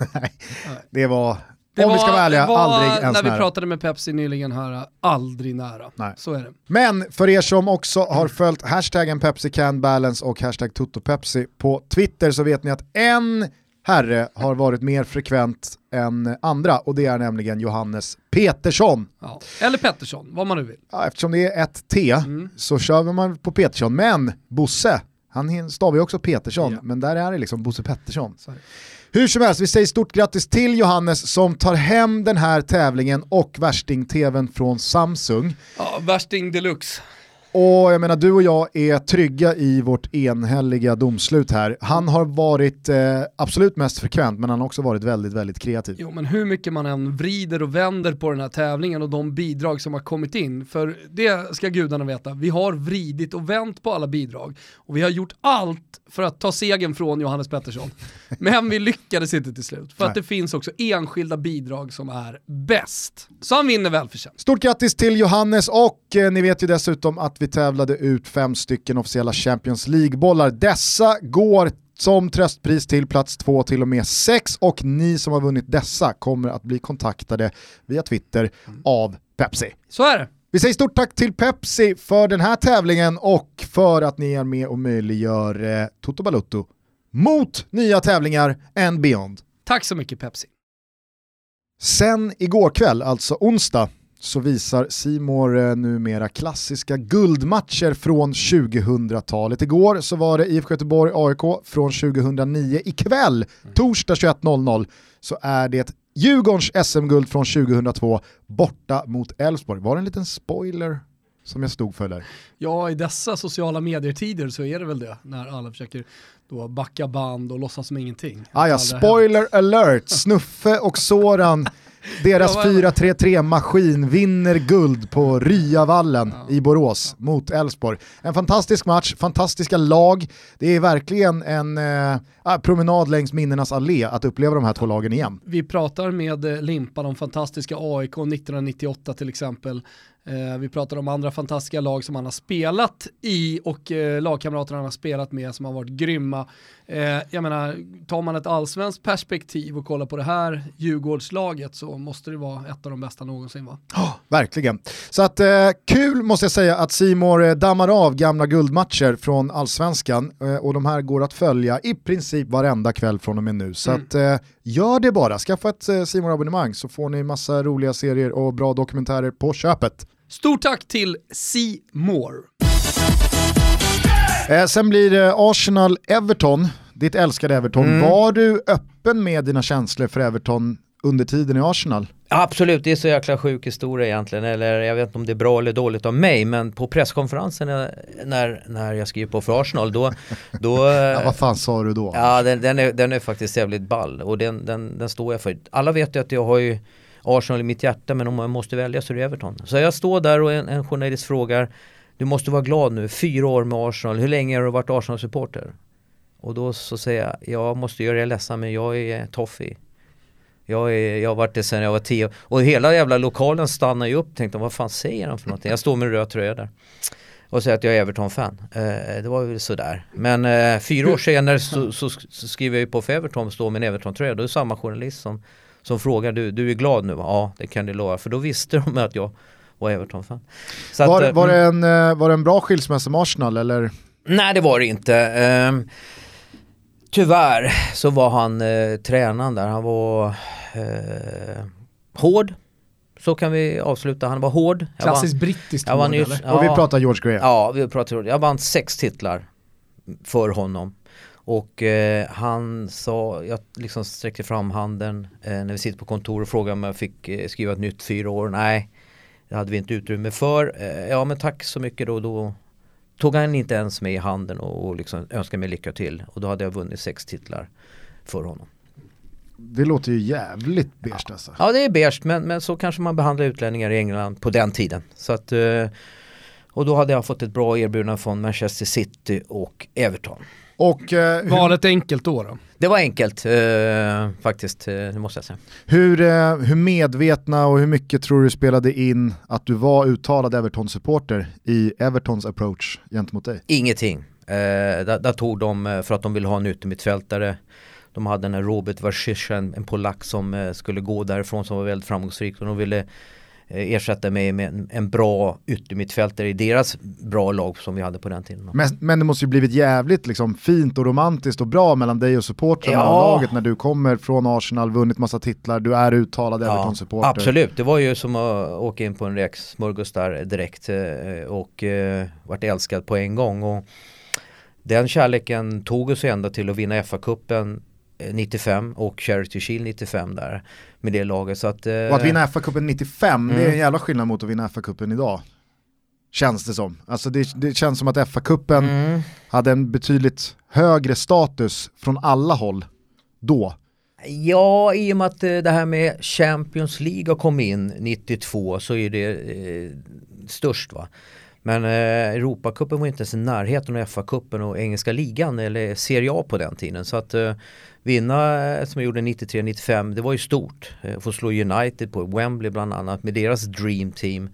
Det var, det om var, vi ska vara ärliga, var, aldrig ens När vi pratade med Pepsi nyligen här, aldrig nära. Nej. Så är det. Men för er som också har följt hashtaggen Pepsi Can Balance och hashtag TotoPepsi på Twitter så vet ni att en herre har varit mer frekvent än andra och det är nämligen Johannes Petersson. Ja. Eller Pettersson, vad man nu vill. Ja, eftersom det är ett T mm. så kör man på Petersson, men Bosse, han stavar ju också Petersson, ja. men där är det liksom Bosse Pettersson. Sorry. Hur som helst, vi säger stort grattis till Johannes som tar hem den här tävlingen och värsting-tvn från Samsung. Ja, värsting deluxe. Och jag menar, du och jag är trygga i vårt enhälliga domslut här. Han har varit eh, absolut mest frekvent, men han har också varit väldigt, väldigt kreativ. Jo, men hur mycket man än vrider och vänder på den här tävlingen och de bidrag som har kommit in, för det ska gudarna veta, vi har vridit och vänt på alla bidrag och vi har gjort allt för att ta segern från Johannes Pettersson. Men vi lyckades inte till slut, för Nej. att det finns också enskilda bidrag som är bäst. Så han vinner välförtjänt. Stort grattis till Johannes och eh, ni vet ju dessutom att vi tävlade ut fem stycken officiella Champions League-bollar. Dessa går som tröstpris till plats två till och med sex och ni som har vunnit dessa kommer att bli kontaktade via Twitter av Pepsi. Så är det. Vi säger stort tack till Pepsi för den här tävlingen och för att ni är med och möjliggör eh, Toto Balutto mot nya tävlingar and beyond. Tack så mycket Pepsi. Sen igår kväll, alltså onsdag, så visar Simor eh, numera klassiska guldmatcher från 2000-talet. Igår så var det IFK Göteborg AIK från 2009. Ikväll, torsdag 21.00, så är det Djurgårdens SM-guld från 2002 borta mot Elfsborg. Var det en liten spoiler som jag stod för där? Ja, i dessa sociala medier-tider så är det väl det, när alla försöker då backa band och låtsas som ingenting. Ah, ja, spoiler alert, Snuffe och Soran deras 4-3-3-maskin vinner guld på Ryavallen ja. i Borås mot Elfsborg. En fantastisk match, fantastiska lag. Det är verkligen en eh, promenad längs minnenas allé att uppleva de här två lagen igen. Vi pratar med eh, Limpa, de fantastiska AIK 1998 till exempel. Eh, vi pratar om andra fantastiska lag som han har spelat i och eh, lagkamrater han har spelat med som har varit grymma. Eh, jag menar, tar man ett allsvenskt perspektiv och kollar på det här Djurgårdslaget så måste det vara ett av de bästa någonsin va? Oh, verkligen. Så att eh, kul måste jag säga att Simor eh, dammar av gamla guldmatcher från allsvenskan eh, och de här går att följa i princip varenda kväll från och med nu. Så mm. att eh, gör det bara, skaffa ett eh, Simor abonnemang så får ni massa roliga serier och bra dokumentärer på köpet. Stort tack till Simor. Eh, sen blir det Arsenal-Everton, ditt älskade Everton. Mm. Var du öppen med dina känslor för Everton under tiden i Arsenal? Absolut, det är så jäkla sjuk historia egentligen. Eller jag vet inte om det är bra eller dåligt av mig, men på presskonferensen när, när jag skriver på för Arsenal, då... då ja, vad fan sa du då? Ja, den, den, är, den är faktiskt jävligt ball och den, den, den står jag för. Alla vet ju att jag har ju Arsenal i mitt hjärta, men om man måste välja så är det Everton. Så jag står där och en, en journalist frågar du måste vara glad nu, fyra år med Arsenal, hur länge har du varit Arsenal-supporter? Och då så säger jag, jag måste göra er ledsen men jag är toffee. Jag, är, jag har varit det sedan jag var tio och hela jävla lokalen stannar ju upp tänkte vad fan säger han för någonting? Jag står med röd tröja där och säger att jag är Everton-fan. Eh, det var väl sådär. Men eh, fyra år senare så, så, så, skriver jag ju på för Everton och står med en Everton-tröja. Då är det samma journalist som, som frågar du, du är glad nu va? Ja det kan du lova. För då visste de att jag och Everton-fan. Var, att, var, det mm. en, eh, var det en bra skilsmässa med Arsenal eller? Nej det var det inte. Um, tyvärr så var han eh, tränaren där, han var eh, hård. Så kan vi avsluta, han var hård. Jag Klassiskt vann- brittiskt jag vann ord, ju- eller? Och vi ja. pratar George Graham. Ja, vi pratar Jag vann sex titlar för honom. Och eh, han sa, jag liksom sträckte fram handen eh, när vi sitter på kontor och frågade om jag fick eh, skriva ett nytt fyra år. Nej, det hade vi inte utrymme för. Eh, ja men tack så mycket då. Då tog han inte ens med i handen och, och liksom önskade mig lycka till. Och då hade jag vunnit sex titlar för honom. Det låter ju jävligt beige alltså. Ja det är beige men, men så kanske man behandlar utlänningar i England på den tiden. Så att, eh, och då hade jag fått ett bra erbjudande från Manchester City och Everton. Och eh, hur, Valet enkelt då då? Det var enkelt eh, faktiskt, eh, det måste jag säga. hur, eh, hur medvetna och hur mycket tror du spelade in att du var uttalad Everton-supporter i Evertons approach gentemot dig? Ingenting. Eh, där, där tog de, eh, för att de ville ha en yttermittfältare, de hade den här Robert Warszysz, en, en polack som eh, skulle gå därifrån som var väldigt framgångsrik och de ville ersätta mig med en, bra yttermittfältare i deras bra lag som vi hade på den tiden. Men, men det måste ju blivit jävligt liksom, fint och romantiskt och bra mellan dig och supportrarna Ja. och laget när du kommer från Arsenal, vunnit massa titlar, du är uttalad Everton-supporter. absolut, det var ju som att åka in på en räksmörgås där direkt eh, och eh, vart älskad på en gång. Och den kärleken tog oss ända till att vinna FA-cupen eh, 95 och Charity Shield 95 där med det laget. Så att, eh, Och att vinna FA-cupen 95, det är Mm. en jävla skillnad mot att vinna FA-cupen idag. Känns det som. Alltså det, det känns som att FA-cupen Mm. hade en betydligt högre status från alla håll då. Ja, i och med att eh, det här med Champions League har kommit in 92 så är det eh, störst va. Men eh, Europacupen var inte ens i närheten av FA-cupen och engelska ligan eller Serie A på den tiden. Så att eh, vinna eh, som jag gjorde 93-95 det var ju stort. Eh, få slå United på Wembley bland annat med deras Dream Team.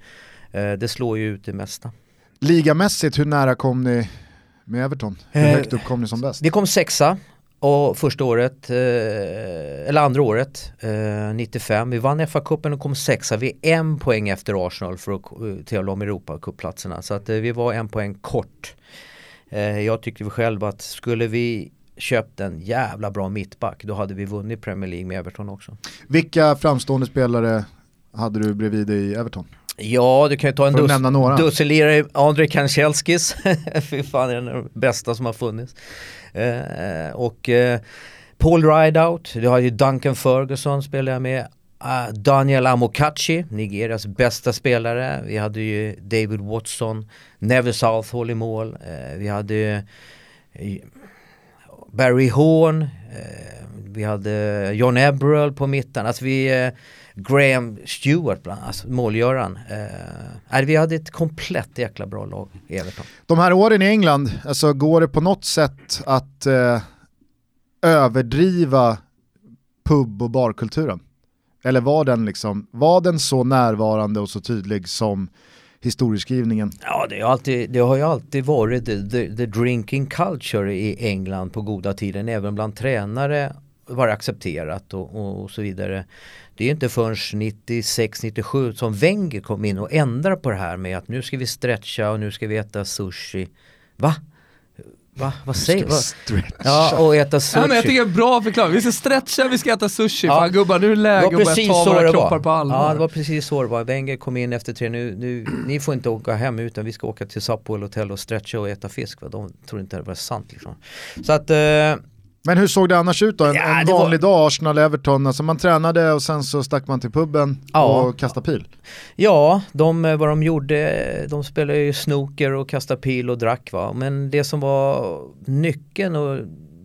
Eh, det slår ju ut det mesta. Ligamässigt, hur nära kom ni med Everton? Hur Eh, högt upp kom ni som bäst? Vi kom sexa och första året, eh, eller andra året, eh, 95. Vi vann FA-cupen och kom sexa. Vi är en poäng efter Arsenal för att eh, tävla om Europacupplatserna. Så att eh, vi var en poäng kort. Eh, jag tyckte vi att skulle vi köpt en jävla bra mittback då hade vi vunnit Premier League med Everton också. Vilka framstående spelare hade du bredvid dig i Everton? Ja, du kan ju ta en dus dussinlirare, Andrei Kanchelskis, fy fan är den bästa som har funnits. Eh, och eh, Paul Rideout, du har ju Duncan Ferguson spelar jag med. Ah, Daniel Amokachi, Nigerias bästa spelare. Vi hade ju David Watson, Neville Southall i mål. Eh, vi hade ju, eh, Barry Horn, eh, vi hade John Eberl på mitten. Alltså vi, Graham Stewart bland annat, alltså målgöraren. Eh, vi hade ett komplett jäkla bra lag i Everton. De här åren i England, alltså går det på något sätt att eh, överdriva pub och barkulturen? Eller var den, liksom, var den så närvarande och så tydlig som historieskrivningen? Ja, det, alltid, det har ju alltid varit the, the, the drinking culture i England på goda tiden. Även bland tränare var det accepterat och, och, och så vidare. Det är inte förrän 96-97 som Wenger kom in och ändrade på det här med att nu ska vi stretcha och nu ska vi äta sushi. Va? Va? Vad säger vi du? stretcha? Ja, och äta sushi. Ja, men jag tycker det är bra förklarat. Vi ska stretcha, vi ska äta sushi. Ja. Fan gubbar, nu är det läge att börja ta våra kroppar var. på allvar. Ja, det var precis så det var. Wenger kom in efter tre, nu, nu, ni får inte åka hem utan vi ska åka till Sapporo hotell och stretcha och äta fisk. Va? De tror inte det var sant liksom. Så att, eh, Men hur såg det annars ut då? En, Ja, en det var- vanlig dag, Arsenal-Everton, alltså man tränade och sen så stack man till puben Ja. och kastade pil. ja, de, eh, vad de gjorde, de spelade ju snooker och kastade pil och drack va. Men det som var nyckeln och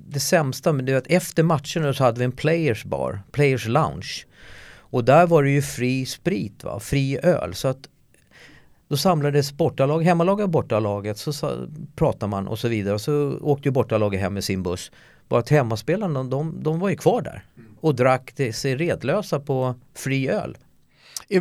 det sämsta, men det var att efter matchen så hade vi en players bar, players lounge. Och där var det ju fri sprit, va? fri öl. Så att då samlades bortalag, hemmalaget och bortalaget, så sa, pratade man och så vidare. Och så åkte ju bortalaget hem med sin buss. Bara att hemmaspelarna, de, de var ju kvar där. Och drack det, sig redlösa på fri öl.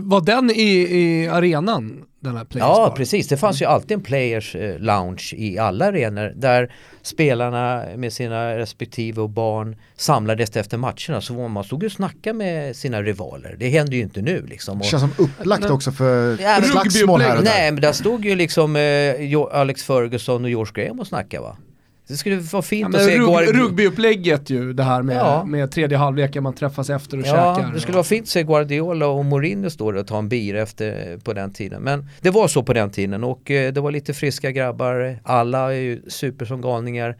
Var den i, i arenan, den här Players Ja Bar? precis, det fanns ju alltid en players eh, lounge i alla arenor där spelarna med sina respektive och barn samlades efter matcherna så man stod ju och snackade med sina rivaler. Det händer ju inte nu liksom. Det känns som upplagt också för Ja, men- slagsmål här och där. Nej men där stod ju liksom eh, Alex Ferguson och George Graham och snackade va. Det skulle vara fint Ja, att se rug, Guardiola. rugbyupplägget ju, det här med, Ja. med tredje halvleken man träffas efter och Ja, käkar. det skulle vara fint att se Guardiola och Mourinho stå där och ta en bira efter på den tiden. Men det var så på den tiden och eh, det var lite friska grabbar. Alla är ju super som galningar.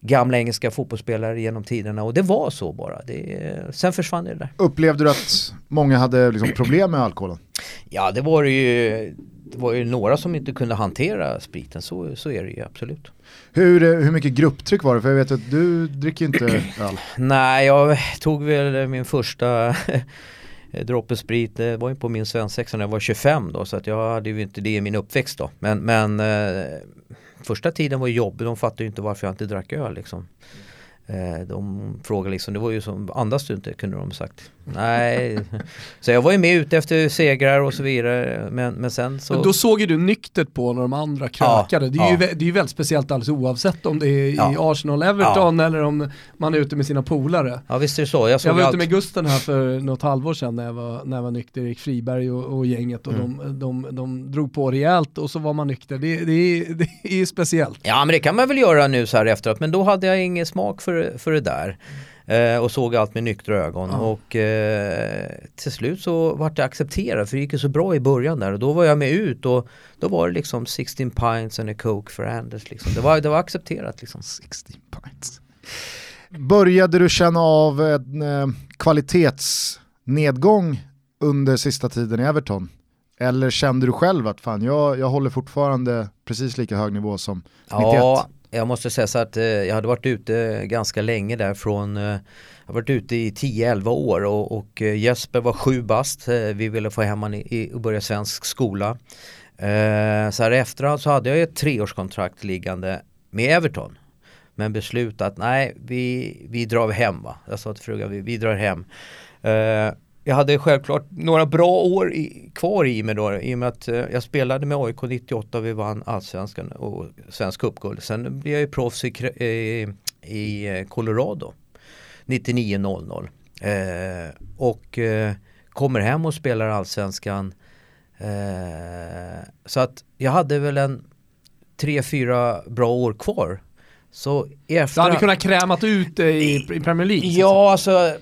Gamla engelska fotbollsspelare genom tiderna och det var så bara. Det, eh, sen försvann det där. Upplevde du att många hade liksom problem med alkoholen? Ja det var det ju, det var ju några som inte kunde hantera spriten, så, så är det ju absolut. Hur, eh, hur mycket grupptryck var det? För jag vet att du dricker inte öl. Nej, jag tog väl min första droppe sprit, det var ju på min svensexa när jag var 25 då så att jag hade ju inte det i min uppväxt då. Men, men eh, första tiden var jobbig, de fattade ju inte varför jag inte drack öl liksom. Eh, de frågade liksom, det var ju som, andas du inte? kunde de sagt. Nej, så jag var ju med ute efter segrar och så vidare. Men, men sen så... Men då såg ju du nyktert på när de andra krökade. det, är ju, ja. vä- det är ju väldigt speciellt alldeles oavsett om det är i Ja. Arsenal-Everton eller om man är ute med sina polare. Ja visst är det så. Jag Jag var ute allt. med Gusten här för något halvår sedan när jag var, när jag var nykter, Erik Friberg och, och gänget och Mm. de, de, de drog på rejält och så var man nykter. Det, det, är, det är ju speciellt. Ja men det kan man väl göra nu så här efteråt men då hade jag ingen smak för, för det där. Eh, och såg allt med nyktra ögon och eh, till slut så vart det accepterat för det gick ju så bra i början där och då var jag med ut och då var det liksom 16 pints and a coke for Anders liksom. Det var, det var accepterat liksom. 16 pints. Började du känna av en eh, kvalitetsnedgång under sista tiden i Everton? Eller kände du själv att fan, jag, jag håller fortfarande precis lika hög nivå som 91? Ja, jag måste säga så att eh, jag hade varit ute ganska länge där från eh, jag har varit ute i 10-11 år och, och eh, Jesper var sju bast. Eh, vi ville få hem honom i, i, och börja svensk skola. Eh, så här efterhand så hade jag ett treårskontrakt liggande med Everton. Men beslutat, nej, vi, vi drar hem va. Jag sa till frugan, vi, vi drar hem. Eh, jag hade självklart några bra år i, kvar i mig då i och med att eh, jag spelade med AIK 98 och vi vann allsvenskan och svensk cupguld. Sen blev jag ju proffs i, i, i eh, Colorado 99-00. Eh, och eh, kommer hem och spelar allsvenskan. Eh, så att jag hade väl en tre, fyra bra år kvar. Så i Du hade kunnat krämat ut i, i Premier League. Ja, alltså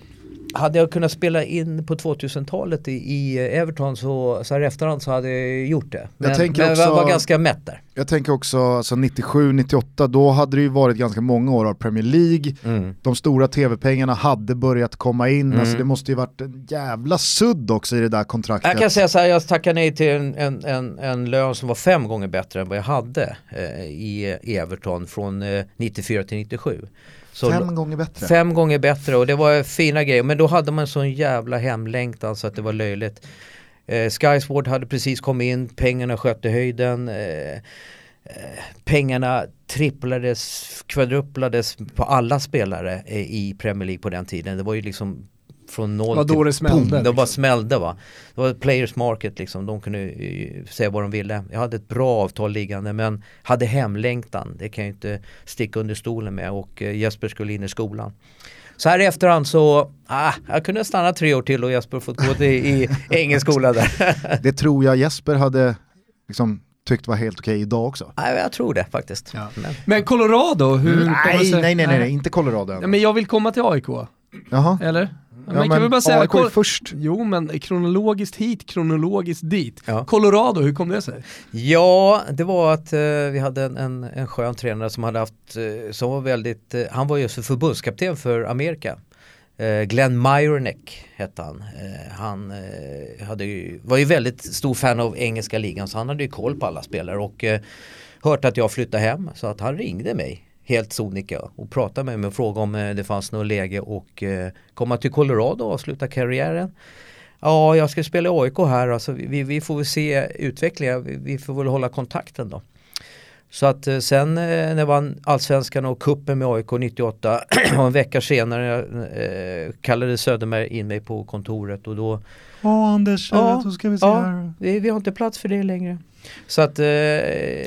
hade jag kunnat spela in på 2000-talet i, i Everton så, så här i efterhand så hade jag gjort det. Men, tänker men också- jag var ganska mätt där. Jag tänker också alltså 97-98, då hade det ju varit ganska många år av Premier League. Mm. De stora tv-pengarna hade börjat komma in, Mm. alltså det måste ju varit en jävla sudd också i det där kontraktet. Jag kan säga så här, jag tackade nej till en, en, en, en lön som var fem gånger bättre än vad jag hade eh, i, i Everton från eh, 94 till 97. Så Fem gånger bättre. Fem gånger bättre och det var fina grejer. Men då hade man sån jävla hemlängtan så att det var löjligt. Eh, Skysword hade precis kommit in, pengarna sköt i höjden. Eh, eh, pengarna tripplades, kvadruplades på alla spelare i Premier League på den tiden. Det var ju liksom från noll Det var då det smällde, boom, Det liksom. bara smällde va. Det var players market liksom, de kunde säga vad de ville. Jag hade ett bra avtal liggande men hade hemlängtan, det kan jag inte sticka under stolen med och eh, Jesper skulle in i skolan. Så här i efterhand så, ah, jag kunde stanna tre år till och Jesper fått gå till, i engelsk skola där. Det tror jag Jesper hade liksom, tyckt var helt okej idag också. Nej, jag tror det faktiskt. Men, Men Colorado, hur... Nej, nej, nej, nej, nej, inte Colorado än. Ja, men jag vill komma till AIK. Jaha. Eller? Ja, man kan väl bara säga, AIK är först. Jo men kronologiskt hit, kronologiskt dit. Ja. Colorado, hur kom det sig? Ja, det var att eh, vi hade en, en, en skön tränare som hade haft, eh, som var väldigt, eh, han var just förbundskapten för Amerika. Eh, Glenn Myronek hette han. Eh, han eh, hade ju, var ju väldigt stor fan av engelska ligan så han hade ju koll på alla spelare och hört att jag flyttade hem så att han ringde mig helt sonika och pratade med mig och frågade om eh, det fanns något läge och eh, komma till Colorado och avsluta karriären. Ja, jag ska spela i AIK här, alltså, vi, vi får väl se utvecklingen, vi, får väl hålla kontakten då. Så att eh, sen när jag vann allsvenskan och kuppen med AIK 98 och en vecka senare eh, kallade Söderberg in mig på kontoret och då Ja Anders, Ja, då ska vi se ja, här. vi, vi har inte plats för det längre. Så att... Eh,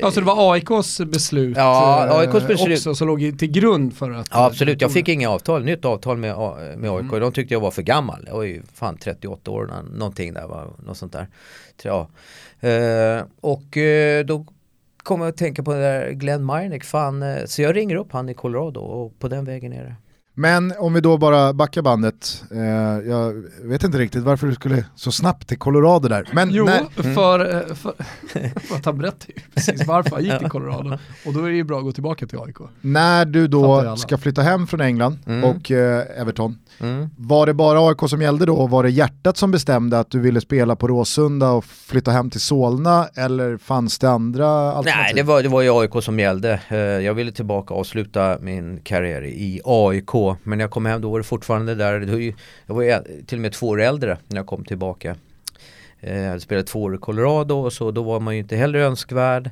Alltså det var AIKs beslut Ja, eh, AIKs beslut. också som låg till grund för att... Ja absolut, jag fick inga avtal, nytt avtal med, med AIK. De tyckte jag var för gammal. Jag var ju fan 38 år, nå- någonting där, va? något sånt där. Ja. Eh, och eh, då kommer jag att tänka på det där Glenn Meineck, fan, eh, så jag ringer upp han i Colorado och på den vägen är det. Men om vi då bara backar bandet, eh, jag vet inte riktigt varför du skulle så snabbt till Colorado där. Men Jo, när, för, eh, för, för att han berättade ju precis varför han gick till Colorado. Och då är det ju bra att gå tillbaka till AIK. när du då ska flytta hem från England Mm. och eh, Everton, Mm. var det bara AIK som gällde då? Var det hjärtat som bestämde att du ville spela på Råsunda och flytta hem till Solna eller fanns det andra alternativ? Nej, det var, det var ju AIK som gällde. Eh, Jag ville tillbaka och avsluta min karriär i AIK. Men när jag kom hem då var det fortfarande där. Det var ju- Jag var ju till och med två år äldre när jag kom tillbaka. Eh, Jag hade spelat två år i Colorado och så då var man ju inte heller önskvärd.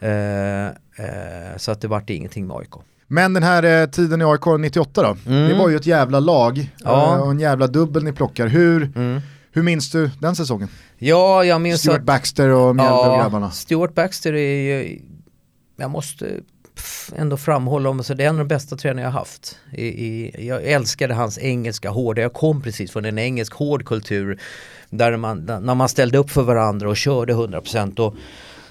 Eh, Så att det vart ingenting med AIK. Men den här eh, tiden i AIK 98 då, Mm. det var ju ett jävla lag Ja. eh, och en jävla dubbel ni plockar. Hur, Mm. hur minns du den säsongen? Ja, jag minns Stuart att... Baxter och Mjällby och grabbarna. Stuart Baxter är ju, jag måste ändå framhålla om så det är en av de bästa tränare jag haft. I, i, jag älskade hans engelska hårda, jag kom precis från en engelsk hård kultur där man, där, när man ställde upp för varandra och körde 100% och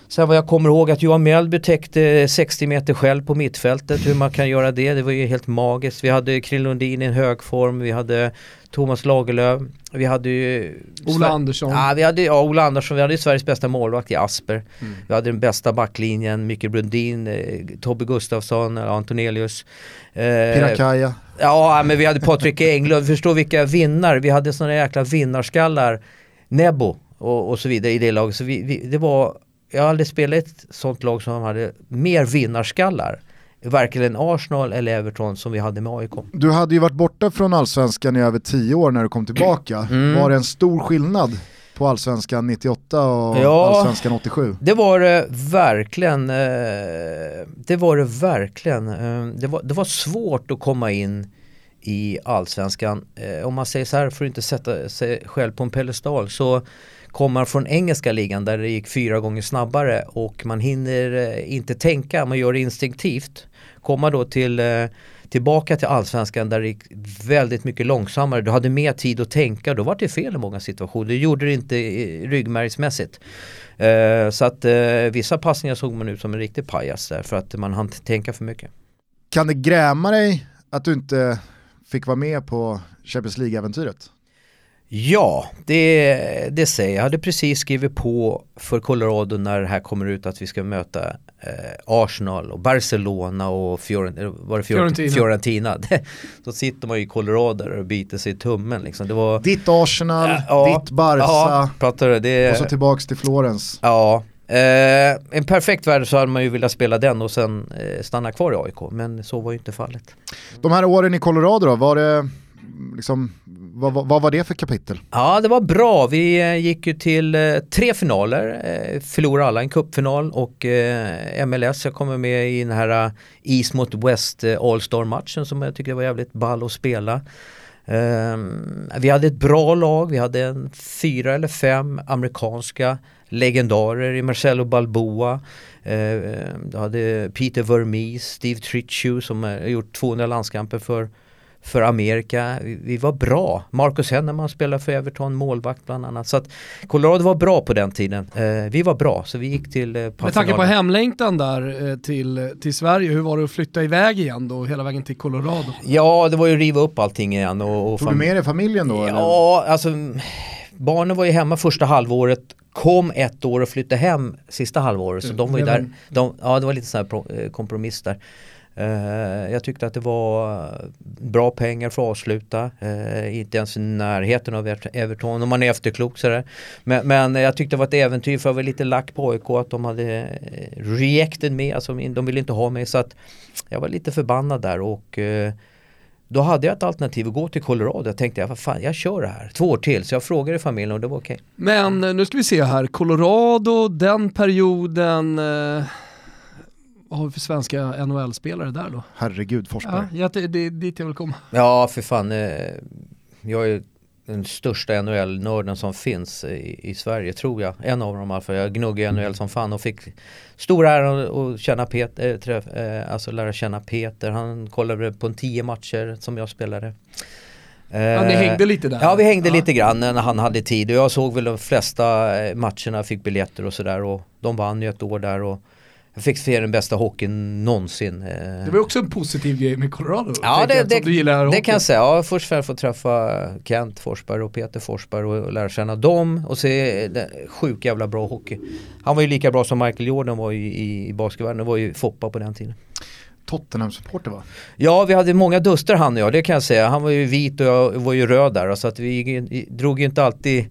Sen vad jag kommer ihåg att Johan Mjällby täckte 60 meter själv på mittfältet, hur man kan göra det, det var ju helt magiskt. Vi hade Krill Lundin i en hög form, vi hade Thomas Lagerlöf, vi hade ju Ola Andersson. Ja, vi hade, ja, Ola Andersson, vi hade ju Sveriges bästa målvakt i Asper. Vi hade den bästa backlinjen, Micke Brundin, eh, Tobbe Gustafsson, Antonelius. Eh, Pirakaja. Ja, men vi hade Patrik Englund, förstå vilka vinnare, vi hade sådana jäkla vinnarskallar. Nebo och, och så vidare i det laget. Så vi, vi, det var, jag har aldrig spelat ett sånt lag som hade mer vinnarskallar. Varken Arsenal eller Everton som vi hade med AIK. Du hade ju varit borta från allsvenskan i över tio år när du kom tillbaka. Mm. Var det en stor skillnad på allsvenskan 98 och Ja. allsvenskan 87? Det var det verkligen. Eh, det var det verkligen. Eh, det, var, det var svårt att komma in i allsvenskan. Eh, om man säger så här för att inte sätta sig själv på en pedestal så kommer från engelska ligan där det gick fyra gånger snabbare och man hinner eh, inte tänka, man gör det instinktivt. Komma då till eh, tillbaka till allsvenskan där det gick väldigt mycket långsammare. Du hade mer tid att tänka då var det fel i många situationer. Du gjorde det inte eh, ryggmärgsmässigt. Så att vissa passningar såg man ut som en riktig pajas där för att man hann tänka för mycket. Kan det gräma dig att du inte fick vara med på Champions League-äventyret? Ja, det, det säger jag. Jag hade precis skrivit på för Colorado när det här kommer ut att vi ska möta eh, Arsenal och Barcelona och Fiorent, var det Fiorentina. Fiorentina. Då sitter man ju i Colorado och biter sig i tummen liksom. Det var, Ditt Arsenal, Ja, ditt Barca ja, pratar du, det, och så tillbaks till Florens. Ja, eh, en perfekt värld så hade man ju velat spela den och sen eh, stanna kvar i AIK. Men så var ju inte fallet. De här åren i Colorado då, var det, liksom, vad, vad, vad var det för kapitel? Ja, det var bra. Vi eh, gick ju till eh, tre finaler, eh, förlorade alla en cupfinal och MLS, jag kommer med i den här East mot West All-Star-matchen som jag tycker var jävligt ball att spela. Ehm, vi hade ett bra lag, vi hade en fyra eller fem amerikanska legendarer i Marcelo Balboa. Eh, du hade Peter Vermees, Steve Trichu som har gjort 200 landskamper för för Amerika. Vi, var bra. Marcus Henneman spelade för Everton, målvakt bland annat. Så att Colorado var bra på den tiden. Eh, vi var bra, så vi gick till eh, Med tanke på hemlängtan där eh, till, till Sverige, hur var det att flytta iväg igen då, hela vägen till Colorado? Ja, det var ju att riva upp allting igen. Och, och Tog du med dig familjen då? eller? Ja, alltså mm, barnen var ju hemma första halvåret, kom ett år och flyttade hem sista halvåret. Så de var ju det var där, de, ja det var lite sån här pro- kompromiss där. Eh, jag tyckte att det var bra pengar för att avsluta, eh, inte ens i närheten av Everton om man är efterklok sådär. Men, men jag tyckte det var ett äventyr för jag var lite lack på AIK att de hade eh, rejected mig, alltså de ville inte ha mig så att jag var lite förbannad där och då hade jag ett alternativ att gå till Colorado. Jag tänkte, ja, vad fan, jag kör det här. Två år till. Så jag frågade familjen och det var okej. Men nu ska vi se här, Colorado, den perioden, eh, vad har vi för svenska NHL-spelare där då? Herregud Forsberg. Ja, det, det är dit jag vill komma. Ja, för fan. Eh, jag är den största NHL-nörden som finns i, i Sverige, tror jag. En av dem i alla fall. Jag gnuggar NHL som fan och fick stor ära att- känna Peter, eh, träff, eh, alltså lära känna Peter. Han kollade på en tio matcher som jag spelade. Ja, ni Eh, hängde lite där. Ja vi hängde Ja. lite grann när han hade tid och jag såg väl de flesta eh, matcherna, fick biljetter och sådär och de vann ju ett år där och jag fick se den bästa hockeyn någonsin. eh. Det var också en positiv grej med Colorado. Ja, det, det, det hockey. kan jag säga. Ja, först och främst få träffa Kent Forsberg och Peter Forsberg och lära känna dem och se det, sjuk jävla bra hockey. Han var ju lika bra som Michael Jordan var i, i, i basketvärlden, det var ju Foppa på den tiden. Tottenham-supporter va? Ja, vi hade många duster han och jag, det kan jag säga. Han var ju vit och jag var ju röd där så att vi drog ju inte alltid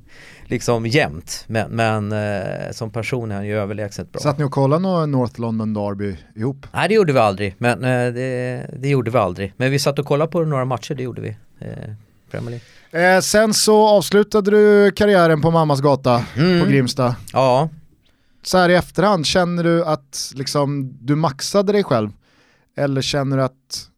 liksom jämnt. Men, men eh, som person är han ju överlägset bra. Satt ni och kollade någon North London Derby ihop? Nej det gjorde vi aldrig, men eh, det, det gjorde vi aldrig. Men vi satt och kollade på några matcher, det gjorde vi. Eh. Eh, sen så avslutade du karriären på mammas gata Mm. på Grimsta. Ja, Så här i efterhand, känner du att liksom, du maxade dig själv? Eller känner du att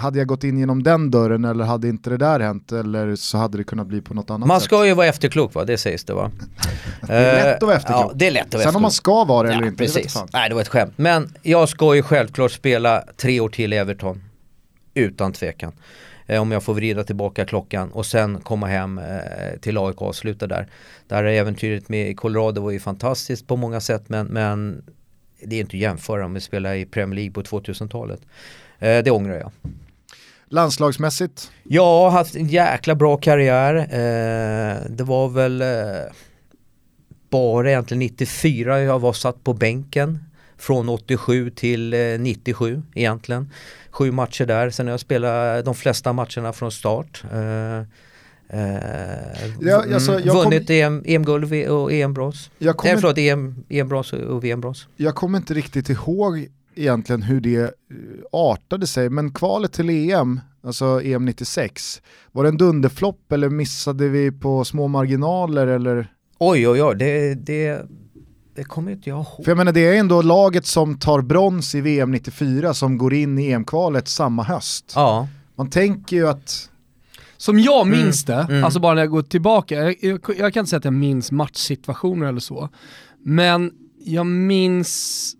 hade jag gått in genom den dörren eller hade inte det där hänt eller så hade det kunnat bli på något annat man sätt? ska ju vara efterklok va, det sägs det va. Det är lätt att vara efterklok. Ja, det är lätt att vara Sen om man ska vara det eller Ja, inte, det vet precis. fan. Nej det var ett skämt. Men jag ska ju självklart spela tre år till i Everton. Utan tvekan. Eh, om jag får vrida tillbaka klockan och sen komma hem eh, till AIK och sluta där. Där är äventyret med Colorado var ju fantastiskt på många sätt men, men det är inte att jämföra med att spela i Premier League på 2000-talet. Eh, det ångrar jag. Landslagsmässigt, Jag har haft en jäkla bra karriär. Eh, det var väl eh, bara egentligen 94 jag var satt på bänken. Från 87 till eh, 97 egentligen. Sju matcher där. Sen har jag spelat de flesta matcherna från start. Eh, Ja, alltså, mm, jag kom- vunnit EM, EM-guld och EM-brons. jag Nej förlåt, EM, EM-brons och VM-brons. jag kommer inte riktigt ihåg egentligen hur det eh, artade sig, men kvalet till EM, alltså EM 96, var det en dunderflopp eller missade vi på små marginaler eller? Oj oj oj, det, det, det kommer inte jag ihåg. För jag menar det är ändå laget som tar brons i VM 94 som går in i EM-kvalet samma höst. Ja. Man tänker ju att, Som jag minns det, mm. alltså bara när jag går tillbaka, jag, jag, jag kan inte säga att jag minns matchsituationer eller så, men jag minns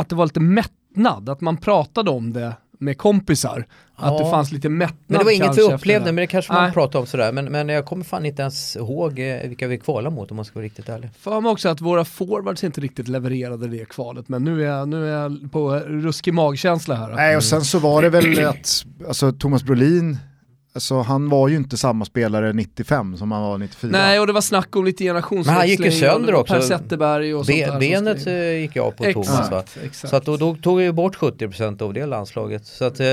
att det var lite mättnad, att man pratade om det med kompisar. Att Ja. det fanns lite mättnad Men det var inget vi upplevde, det. men det kanske man Nej. pratar om sådär. Men, men jag kommer fan inte ens ihåg eh, vilka vi kvalade mot om man ska vara riktigt ärlig. För mig också att våra forwards inte riktigt levererade det kvalet, men nu är jag, nu är jag på ruskig magkänsla här. nej och sen så var det väl att, alltså Thomas Brolin, alltså han var ju inte samma spelare 95 som han var 94. Nej, och det var snack om lite generationsväxling. Men han gick ju sönder och också. Per Zetterberg och sånt Be, där som benet in. eh, gick jag på Exakt, Thomas va. exakt. Så att då, då tog jag bort 70% av det landslaget. Så att eh,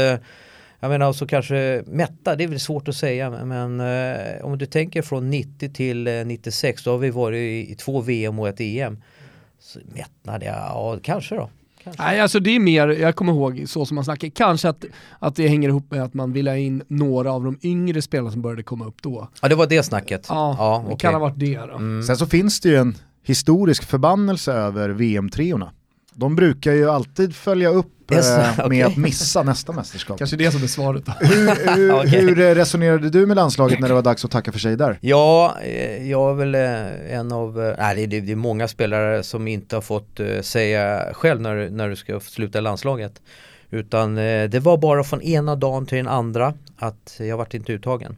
jag menar så kanske mätta, det är väl svårt att säga men eh, om du tänker från 90 till eh, 96 då har vi varit i, i två VM och ett EM. Så mättnad, ja, ja kanske då. Kanske. Nej, alltså det är mer, jag kommer ihåg så som man snackar, kanske att, att det hänger ihop med att man vill ha in några av de yngre spelarna som började komma upp då. Ja det var det snacket. Ja, ja det okej. kan ha varit det då. Mm. Sen så finns det ju en historisk förbannelse över VM-treorna. De brukar ju alltid följa upp Yes, eh, med att missa nästa mästerskap. Kanske det som är svaret då. Hur, hur, Okej. hur eh, resonerade du med landslaget när det var dags att tacka för sig där? Ja, eh, jag är väl en av, nej det, är- det är många spelare som inte har fått säga själv när, du- när du ska sluta landslaget. Utan det var bara från ena dagen till den andra att jag vart inte uttagen.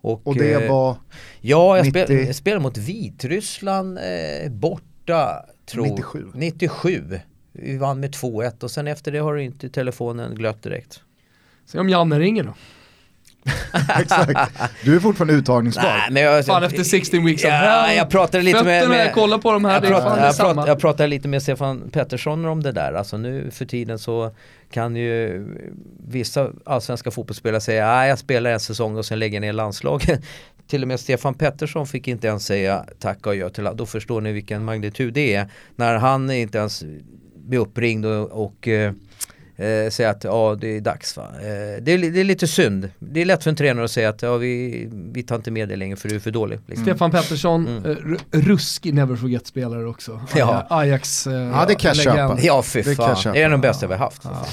Och det eh, var Ja, jag 90 spel, jag spelade mot Vitryssland eh, borta, tror 97. 97. Vi vann med 2-1 och sen efter det har inte telefonen glött direkt. Se om Janne ringer då. exakt. Du är fortfarande uttagningsbar. Nej, men jag, Fan efter 16 weeks of ja, jag pratade lite med, med jag kollar på de här, jag, pratar, jag, pratar, jag pratade lite med Stefan Pettersson om det där. Alltså nu för tiden så kan ju vissa allsvenska fotbollsspelare säga att jag spelar en säsong och sen lägger ner landslaget. Till och med Stefan Pettersson fick inte ens säga tack och adjö till Då förstår ni vilken magnitud det är. När han inte ens blir uppringd och, och eh, eh, säga att ja det är dags va. Eh, det, är, det är lite synd. Det är lätt för en tränare att säga att ja, vi, vi tar inte med dig längre för du är för dålig. Liksom. Stefan Pettersson, Mm. eh, ru- ruskig never forget-spelare också. Ja. Ajax eh, Ja, det kan jag köpa. Ja fy Det kan fan, jag köpa. det är den bästa vi har haft. Ja.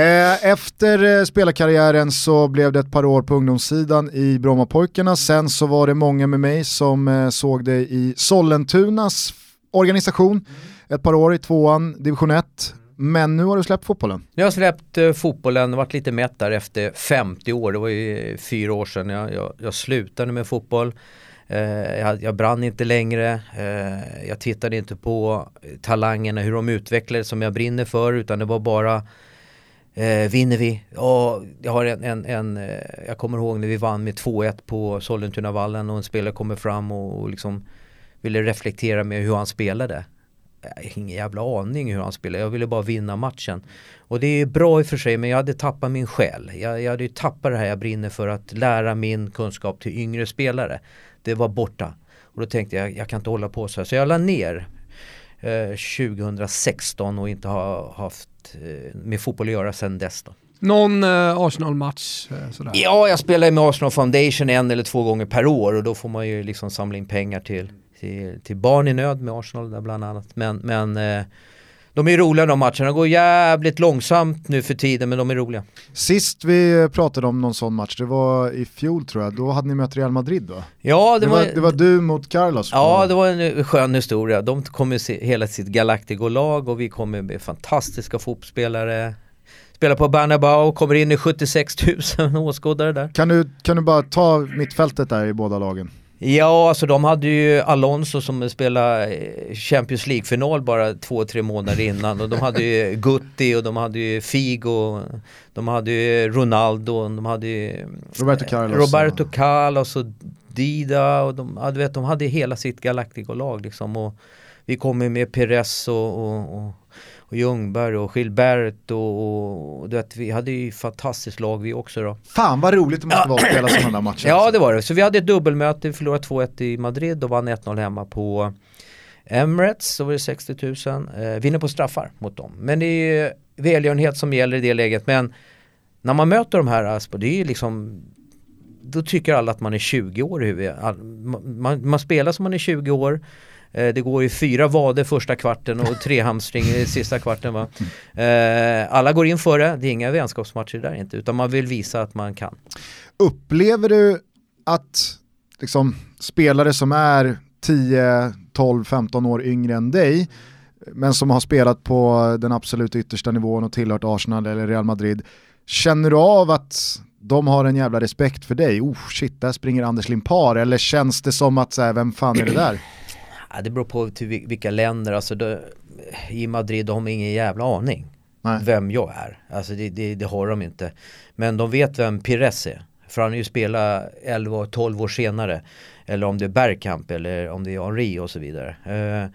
Eh, efter eh, spelarkarriären så blev det ett par år på ungdomssidan i Brommapojkarna. Sen så var det många med mig som eh, såg det i Sollentunas organisation. Ett par år i tvåan, division 1. Men nu har du släppt fotbollen. Jag har släppt eh, fotbollen, varit lite mätt där efter 50 år, det var ju fyra år sedan jag, jag, jag slutade med fotboll. Eh, jag, jag brann inte längre, eh, jag tittade inte på talangerna, hur de utvecklades som jag brinner för utan det var bara Eh, vinner vi? Och jag, har en, en, en eh, jag kommer ihåg när vi vann med 2-1 på Sollentunavallen och en spelare kommer fram och, och liksom ville reflektera med hur han spelade. Jag har ingen jävla aning hur han spelade, jag ville bara vinna matchen. Och det är bra i och för sig men jag hade tappat min själ. Jag, jag hade ju tappat det här jag brinner för att lära min kunskap till yngre spelare. Det var borta. Och då tänkte jag, jag kan inte hålla på så här. Så jag la ner eh, 2016 och inte har haft eh, med fotboll att göra sedan dess. Då. Någon eh, Arsenal-match? Eh. Ja, jag spelar med Arsenal Foundation en eller två gånger per år och då får man ju liksom samla in pengar till, till, till barn i nöd med Arsenal där bland annat. Men, men eh, de är roliga de matcherna, de går jävligt långsamt nu för tiden men de är roliga. Sist vi pratade om någon sån match, det var i fjol tror jag, då hade ni mött Real Madrid va? Ja, det, det var, var, det var du mot Carlos. Ja, det var en skön historia. De kommer se hela sitt Galactico-lag och vi kommer med fantastiska fotbollsspelare. Spelar på Bernabéu, kommer in i 76 000 åskådare där. Kan du, kan du bara ta mittfältet där i båda lagen? Ja, alltså de hade ju Alonso som spelade eh, Champions League-final bara två, tre månader innan. Och de hade ju Gutti och de hade ju Figo, de hade ju Ronaldo, de hade ju Roberto Carlos, Roberto Carlos och Dida och de, ja, du vet, de hade hela sitt Galactico-lag liksom. Och vi kom med Perez och, och, och och Ljungberg och Gilbert och, och du vet, vi hade ju fantastiskt lag vi också då. Fan vad roligt det måste vara att spela sådana matcher. Ja det var det, så vi hade ett dubbelmöte, vi förlorade 2-1 i Madrid och vann 1-0 hemma på Emirates, så var det 60 000. Eh, vinner på straffar mot dem. Men det är ju välgörenhet som gäller i det läget. Men när man möter de här, alltså, det är ju liksom då tycker alla att man är 20 år i huvudet. Man, man spelar som man är 20 år. Eh, det går ju fyra vader första kvarten och tre hamstring i sista kvarten. Va? Eh, alla går in för det, det är inga vänskapsmatcher där inte, utan man vill visa att man kan. Upplever du att liksom, spelare som är 10, 12, 15 år yngre än dig, men som har spelat på den absolut yttersta nivån och tillhört Arsenal eller Real Madrid, känner du av att de har en jävla respekt för dig? Oh shit, där springer Anders Limpar, eller känns det som att så här, vem fan är det där? Ja, det beror på till vilka länder, alltså det, i Madrid har de ingen jävla aning Nej. vem jag är. Alltså det, det, det, har de inte. Men de vet vem Pires är. För han har ju spelat 11-12 år senare. Eller om det är Bergkamp eller om det är Henri och så vidare. Eh,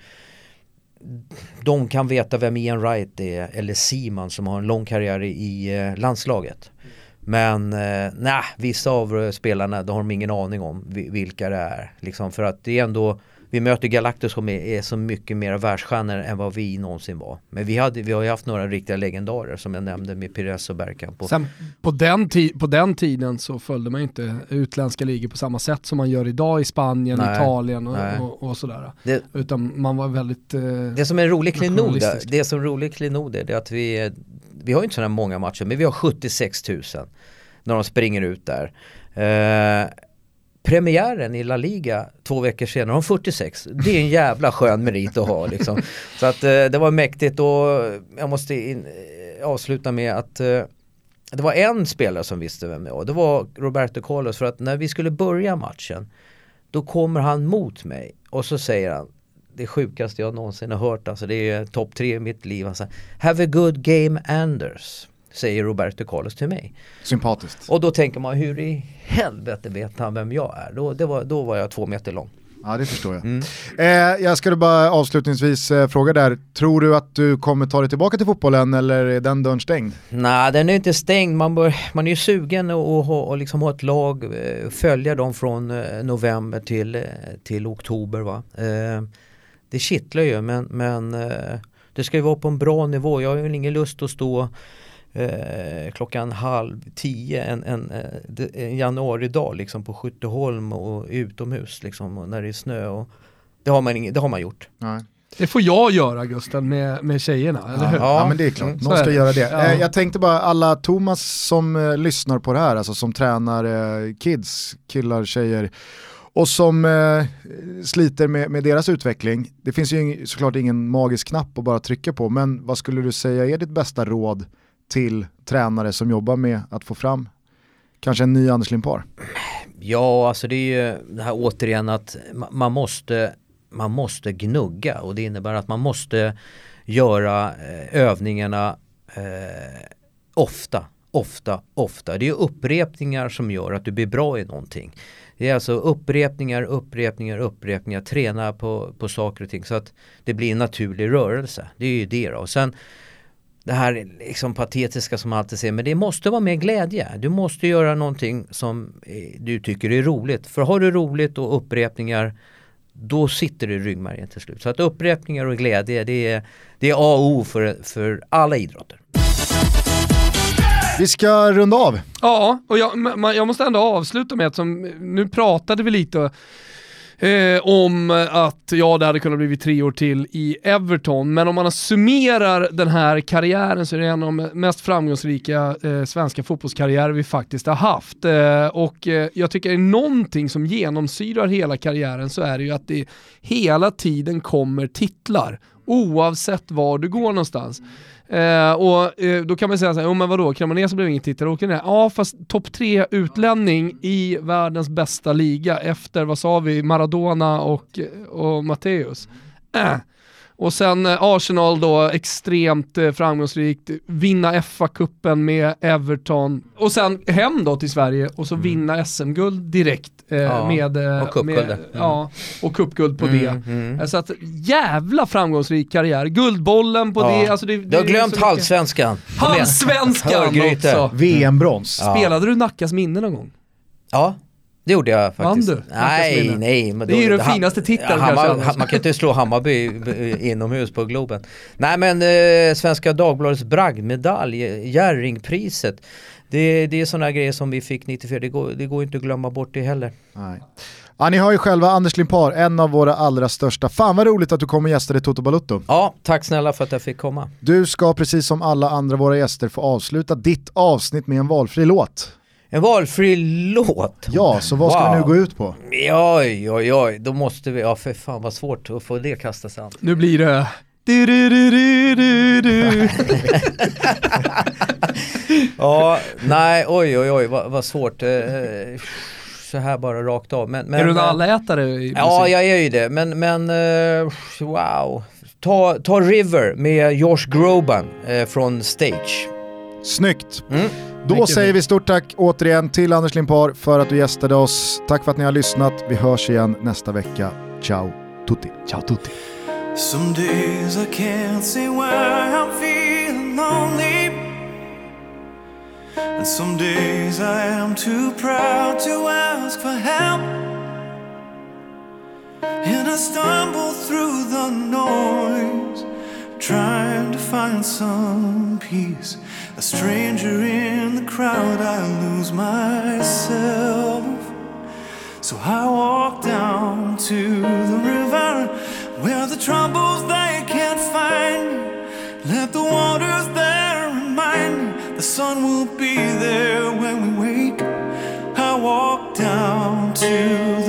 de kan veta vem Ian Wright är eller Simon som har en lång karriär i eh, landslaget. Men eh, nej, vissa av spelarna, de har de ingen aning om vilka det är. Liksom för att det är ändå vi möter Galactus som är, är så mycket mer världsstjärnor än vad vi någonsin var. Men vi, hade, vi har ju haft några riktiga legendarer som jag nämnde med Pires och Bergkamp. Sen på den, på den tiden så följde man ju inte utländska ligor på samma sätt som man gör idag i Spanien, nej, Italien och, och, och, sådär. Det, Utan man var väldigt eh, Det som är en rolig klenod, det som är rolig klenod är att vi, vi har inte sådana många matcher men vi har 76 000 när de springer ut där. Eh, premiären i La Liga två veckor senare, har 46. Det är en jävla skön merit att ha liksom. Så att eh, det var mäktigt och jag måste in, eh, avsluta med att eh, det var en spelare som visste vem jag var. Det var Roberto Carlos för att när vi skulle börja matchen då kommer han mot mig och så säger han det sjukaste jag någonsin har hört, alltså det är topp tre i mitt liv. Han säger, Have a good game Anders säger Roberto Carlos till mig. Sympatiskt. Och då tänker man, hur i helvete vet han vem jag är? Då, det var, då var jag två meter lång. Ja det förstår jag. Mm. Eh, jag skulle bara avslutningsvis eh, fråga där, tror du att du kommer ta dig tillbaka till fotbollen eller är den dörren stängd? Nej den är inte stängd, man, bör, man är ju sugen att ha, liksom ha ett lag, eh, följa dem från eh, november till, eh, till oktober. Va? Eh, det kittlar ju men, men det ska ju vara på en bra nivå, jag har ju ingen lust att stå eh, klockan halv tio en, en, eh, en januaridag liksom på Skytteholm och utomhus liksom och när det är snö. Och, det, har man ing, det har man gjort. Nej. Det får jag göra Gusten med, med tjejerna, ja, eller hur? Ja, men det är klart, mm, någon ska göra det. Ja. Eh, jag tänkte bara alla Thomas som eh, lyssnar på det här, alltså som tränar eh, kids, killar, tjejer och som eh, sliter med, med, deras utveckling. Det finns ju såklart ingen magisk knapp att bara trycka på, men vad skulle du säga är ditt bästa råd till tränare som jobbar med att få fram kanske en ny Anders Limpar? Ja, alltså det är ju det här återigen att man måste, man måste gnugga och det innebär att man måste göra eh, övningarna eh, ofta, ofta, ofta. Det är upprepningar som gör att du blir bra i någonting. Det är alltså upprepningar, upprepningar, upprepningar, träna på, på saker och ting så att det blir en naturlig rörelse. Det är ju det då. Och sen det här liksom patetiska som man alltid säger, men det måste vara med glädje. Du måste göra någonting som du tycker är roligt. För har du roligt och upprepningar då sitter det i ryggmärgen till slut. Så att upprepningar och glädje det är, det är A och O för, för alla idrotter. Vi ska runda av. Ja, och jag, jag måste ändå avsluta med att som, nu pratade vi lite eh, om att ja, det hade kunnat bli tre år till i Everton, men om man summerar den här karriären så är det en av de mest framgångsrika eh, svenska fotbollskarriärer vi faktiskt har haft. Eh, och eh, jag tycker det är någonting som genomsyrar hela karriären så är det ju att det hela tiden kommer titlar, oavsett var du går någonstans. Eh, och eh, då kan man säga såhär, jo men vadå, Cremonese blev ingen tittare, åker ner. Ja fast topp tre utlänning i världens bästa liga efter, vad sa vi, Maradona och, och Matteus. Äh. Och sen eh, Arsenal då, extremt eh, framgångsrikt, vinna FA-cupen med Everton och sen hem då till Sverige och så mm. vinna SM-guld direkt eh, ja, med... Eh, och cupguld. Mm. Ja, och cupguld på mm, det. Mm. Så att jävla framgångsrik karriär, Guldbollen på ja. det. Alltså det, du har glömt halvsvenskan. Halvsvenskan också! VM-brons. Spelade du Nackas minne någon gång? Ja. Det gjorde jag faktiskt. Vann du? Nej, nej. Men då, det är ju den finaste titeln Hammar, kanske. Man kan inte slå Hammarby inomhus på Globen. Nej men eh, Svenska Dagbladets bragdmedalj, Jerringpriset. Det, det är sådana grejer som vi fick 94, det går, det går inte att glömma bort det heller. Nej. Ja, ni har ju själva Anders Limpar, en av våra allra största. Fan vad roligt att du kom och gästade Toto Balutto. Ja, tack snälla för att jag fick komma. Du ska precis som alla andra våra gäster få avsluta ditt avsnitt med en valfri låt. En valfri låt? Ja, så vad ska wow. vi nu gå ut på? Oj, oj, oj, då måste vi, ja för fan vad svårt att få det kastas an. Nu blir det du, du, du, du, du. ja, nej, oj, oj, oj, vad, vad svårt. Eh, så här bara rakt av. Men, men, är du en allätare i Ja, jag är ju det. Men, men uh, wow. Ta, ta River med Josh Groban uh, från Stage. Snyggt. Mm. Då säger vi stort tack återigen till Anders Limpar för att du gästade oss. Tack för att ni har lyssnat. Vi hörs igen nästa vecka. Ciao tutti. Ciao tutti. Some days I can't say why I'm feeling lonely. And some days I am too proud to ask for help. And I stumble through the noise, trying to find some peace. A stranger in the crowd, I lose myself. So I walk down to the river where the troubles they can't find. Let the waters there remind me the sun will be there when we wake. I walk down to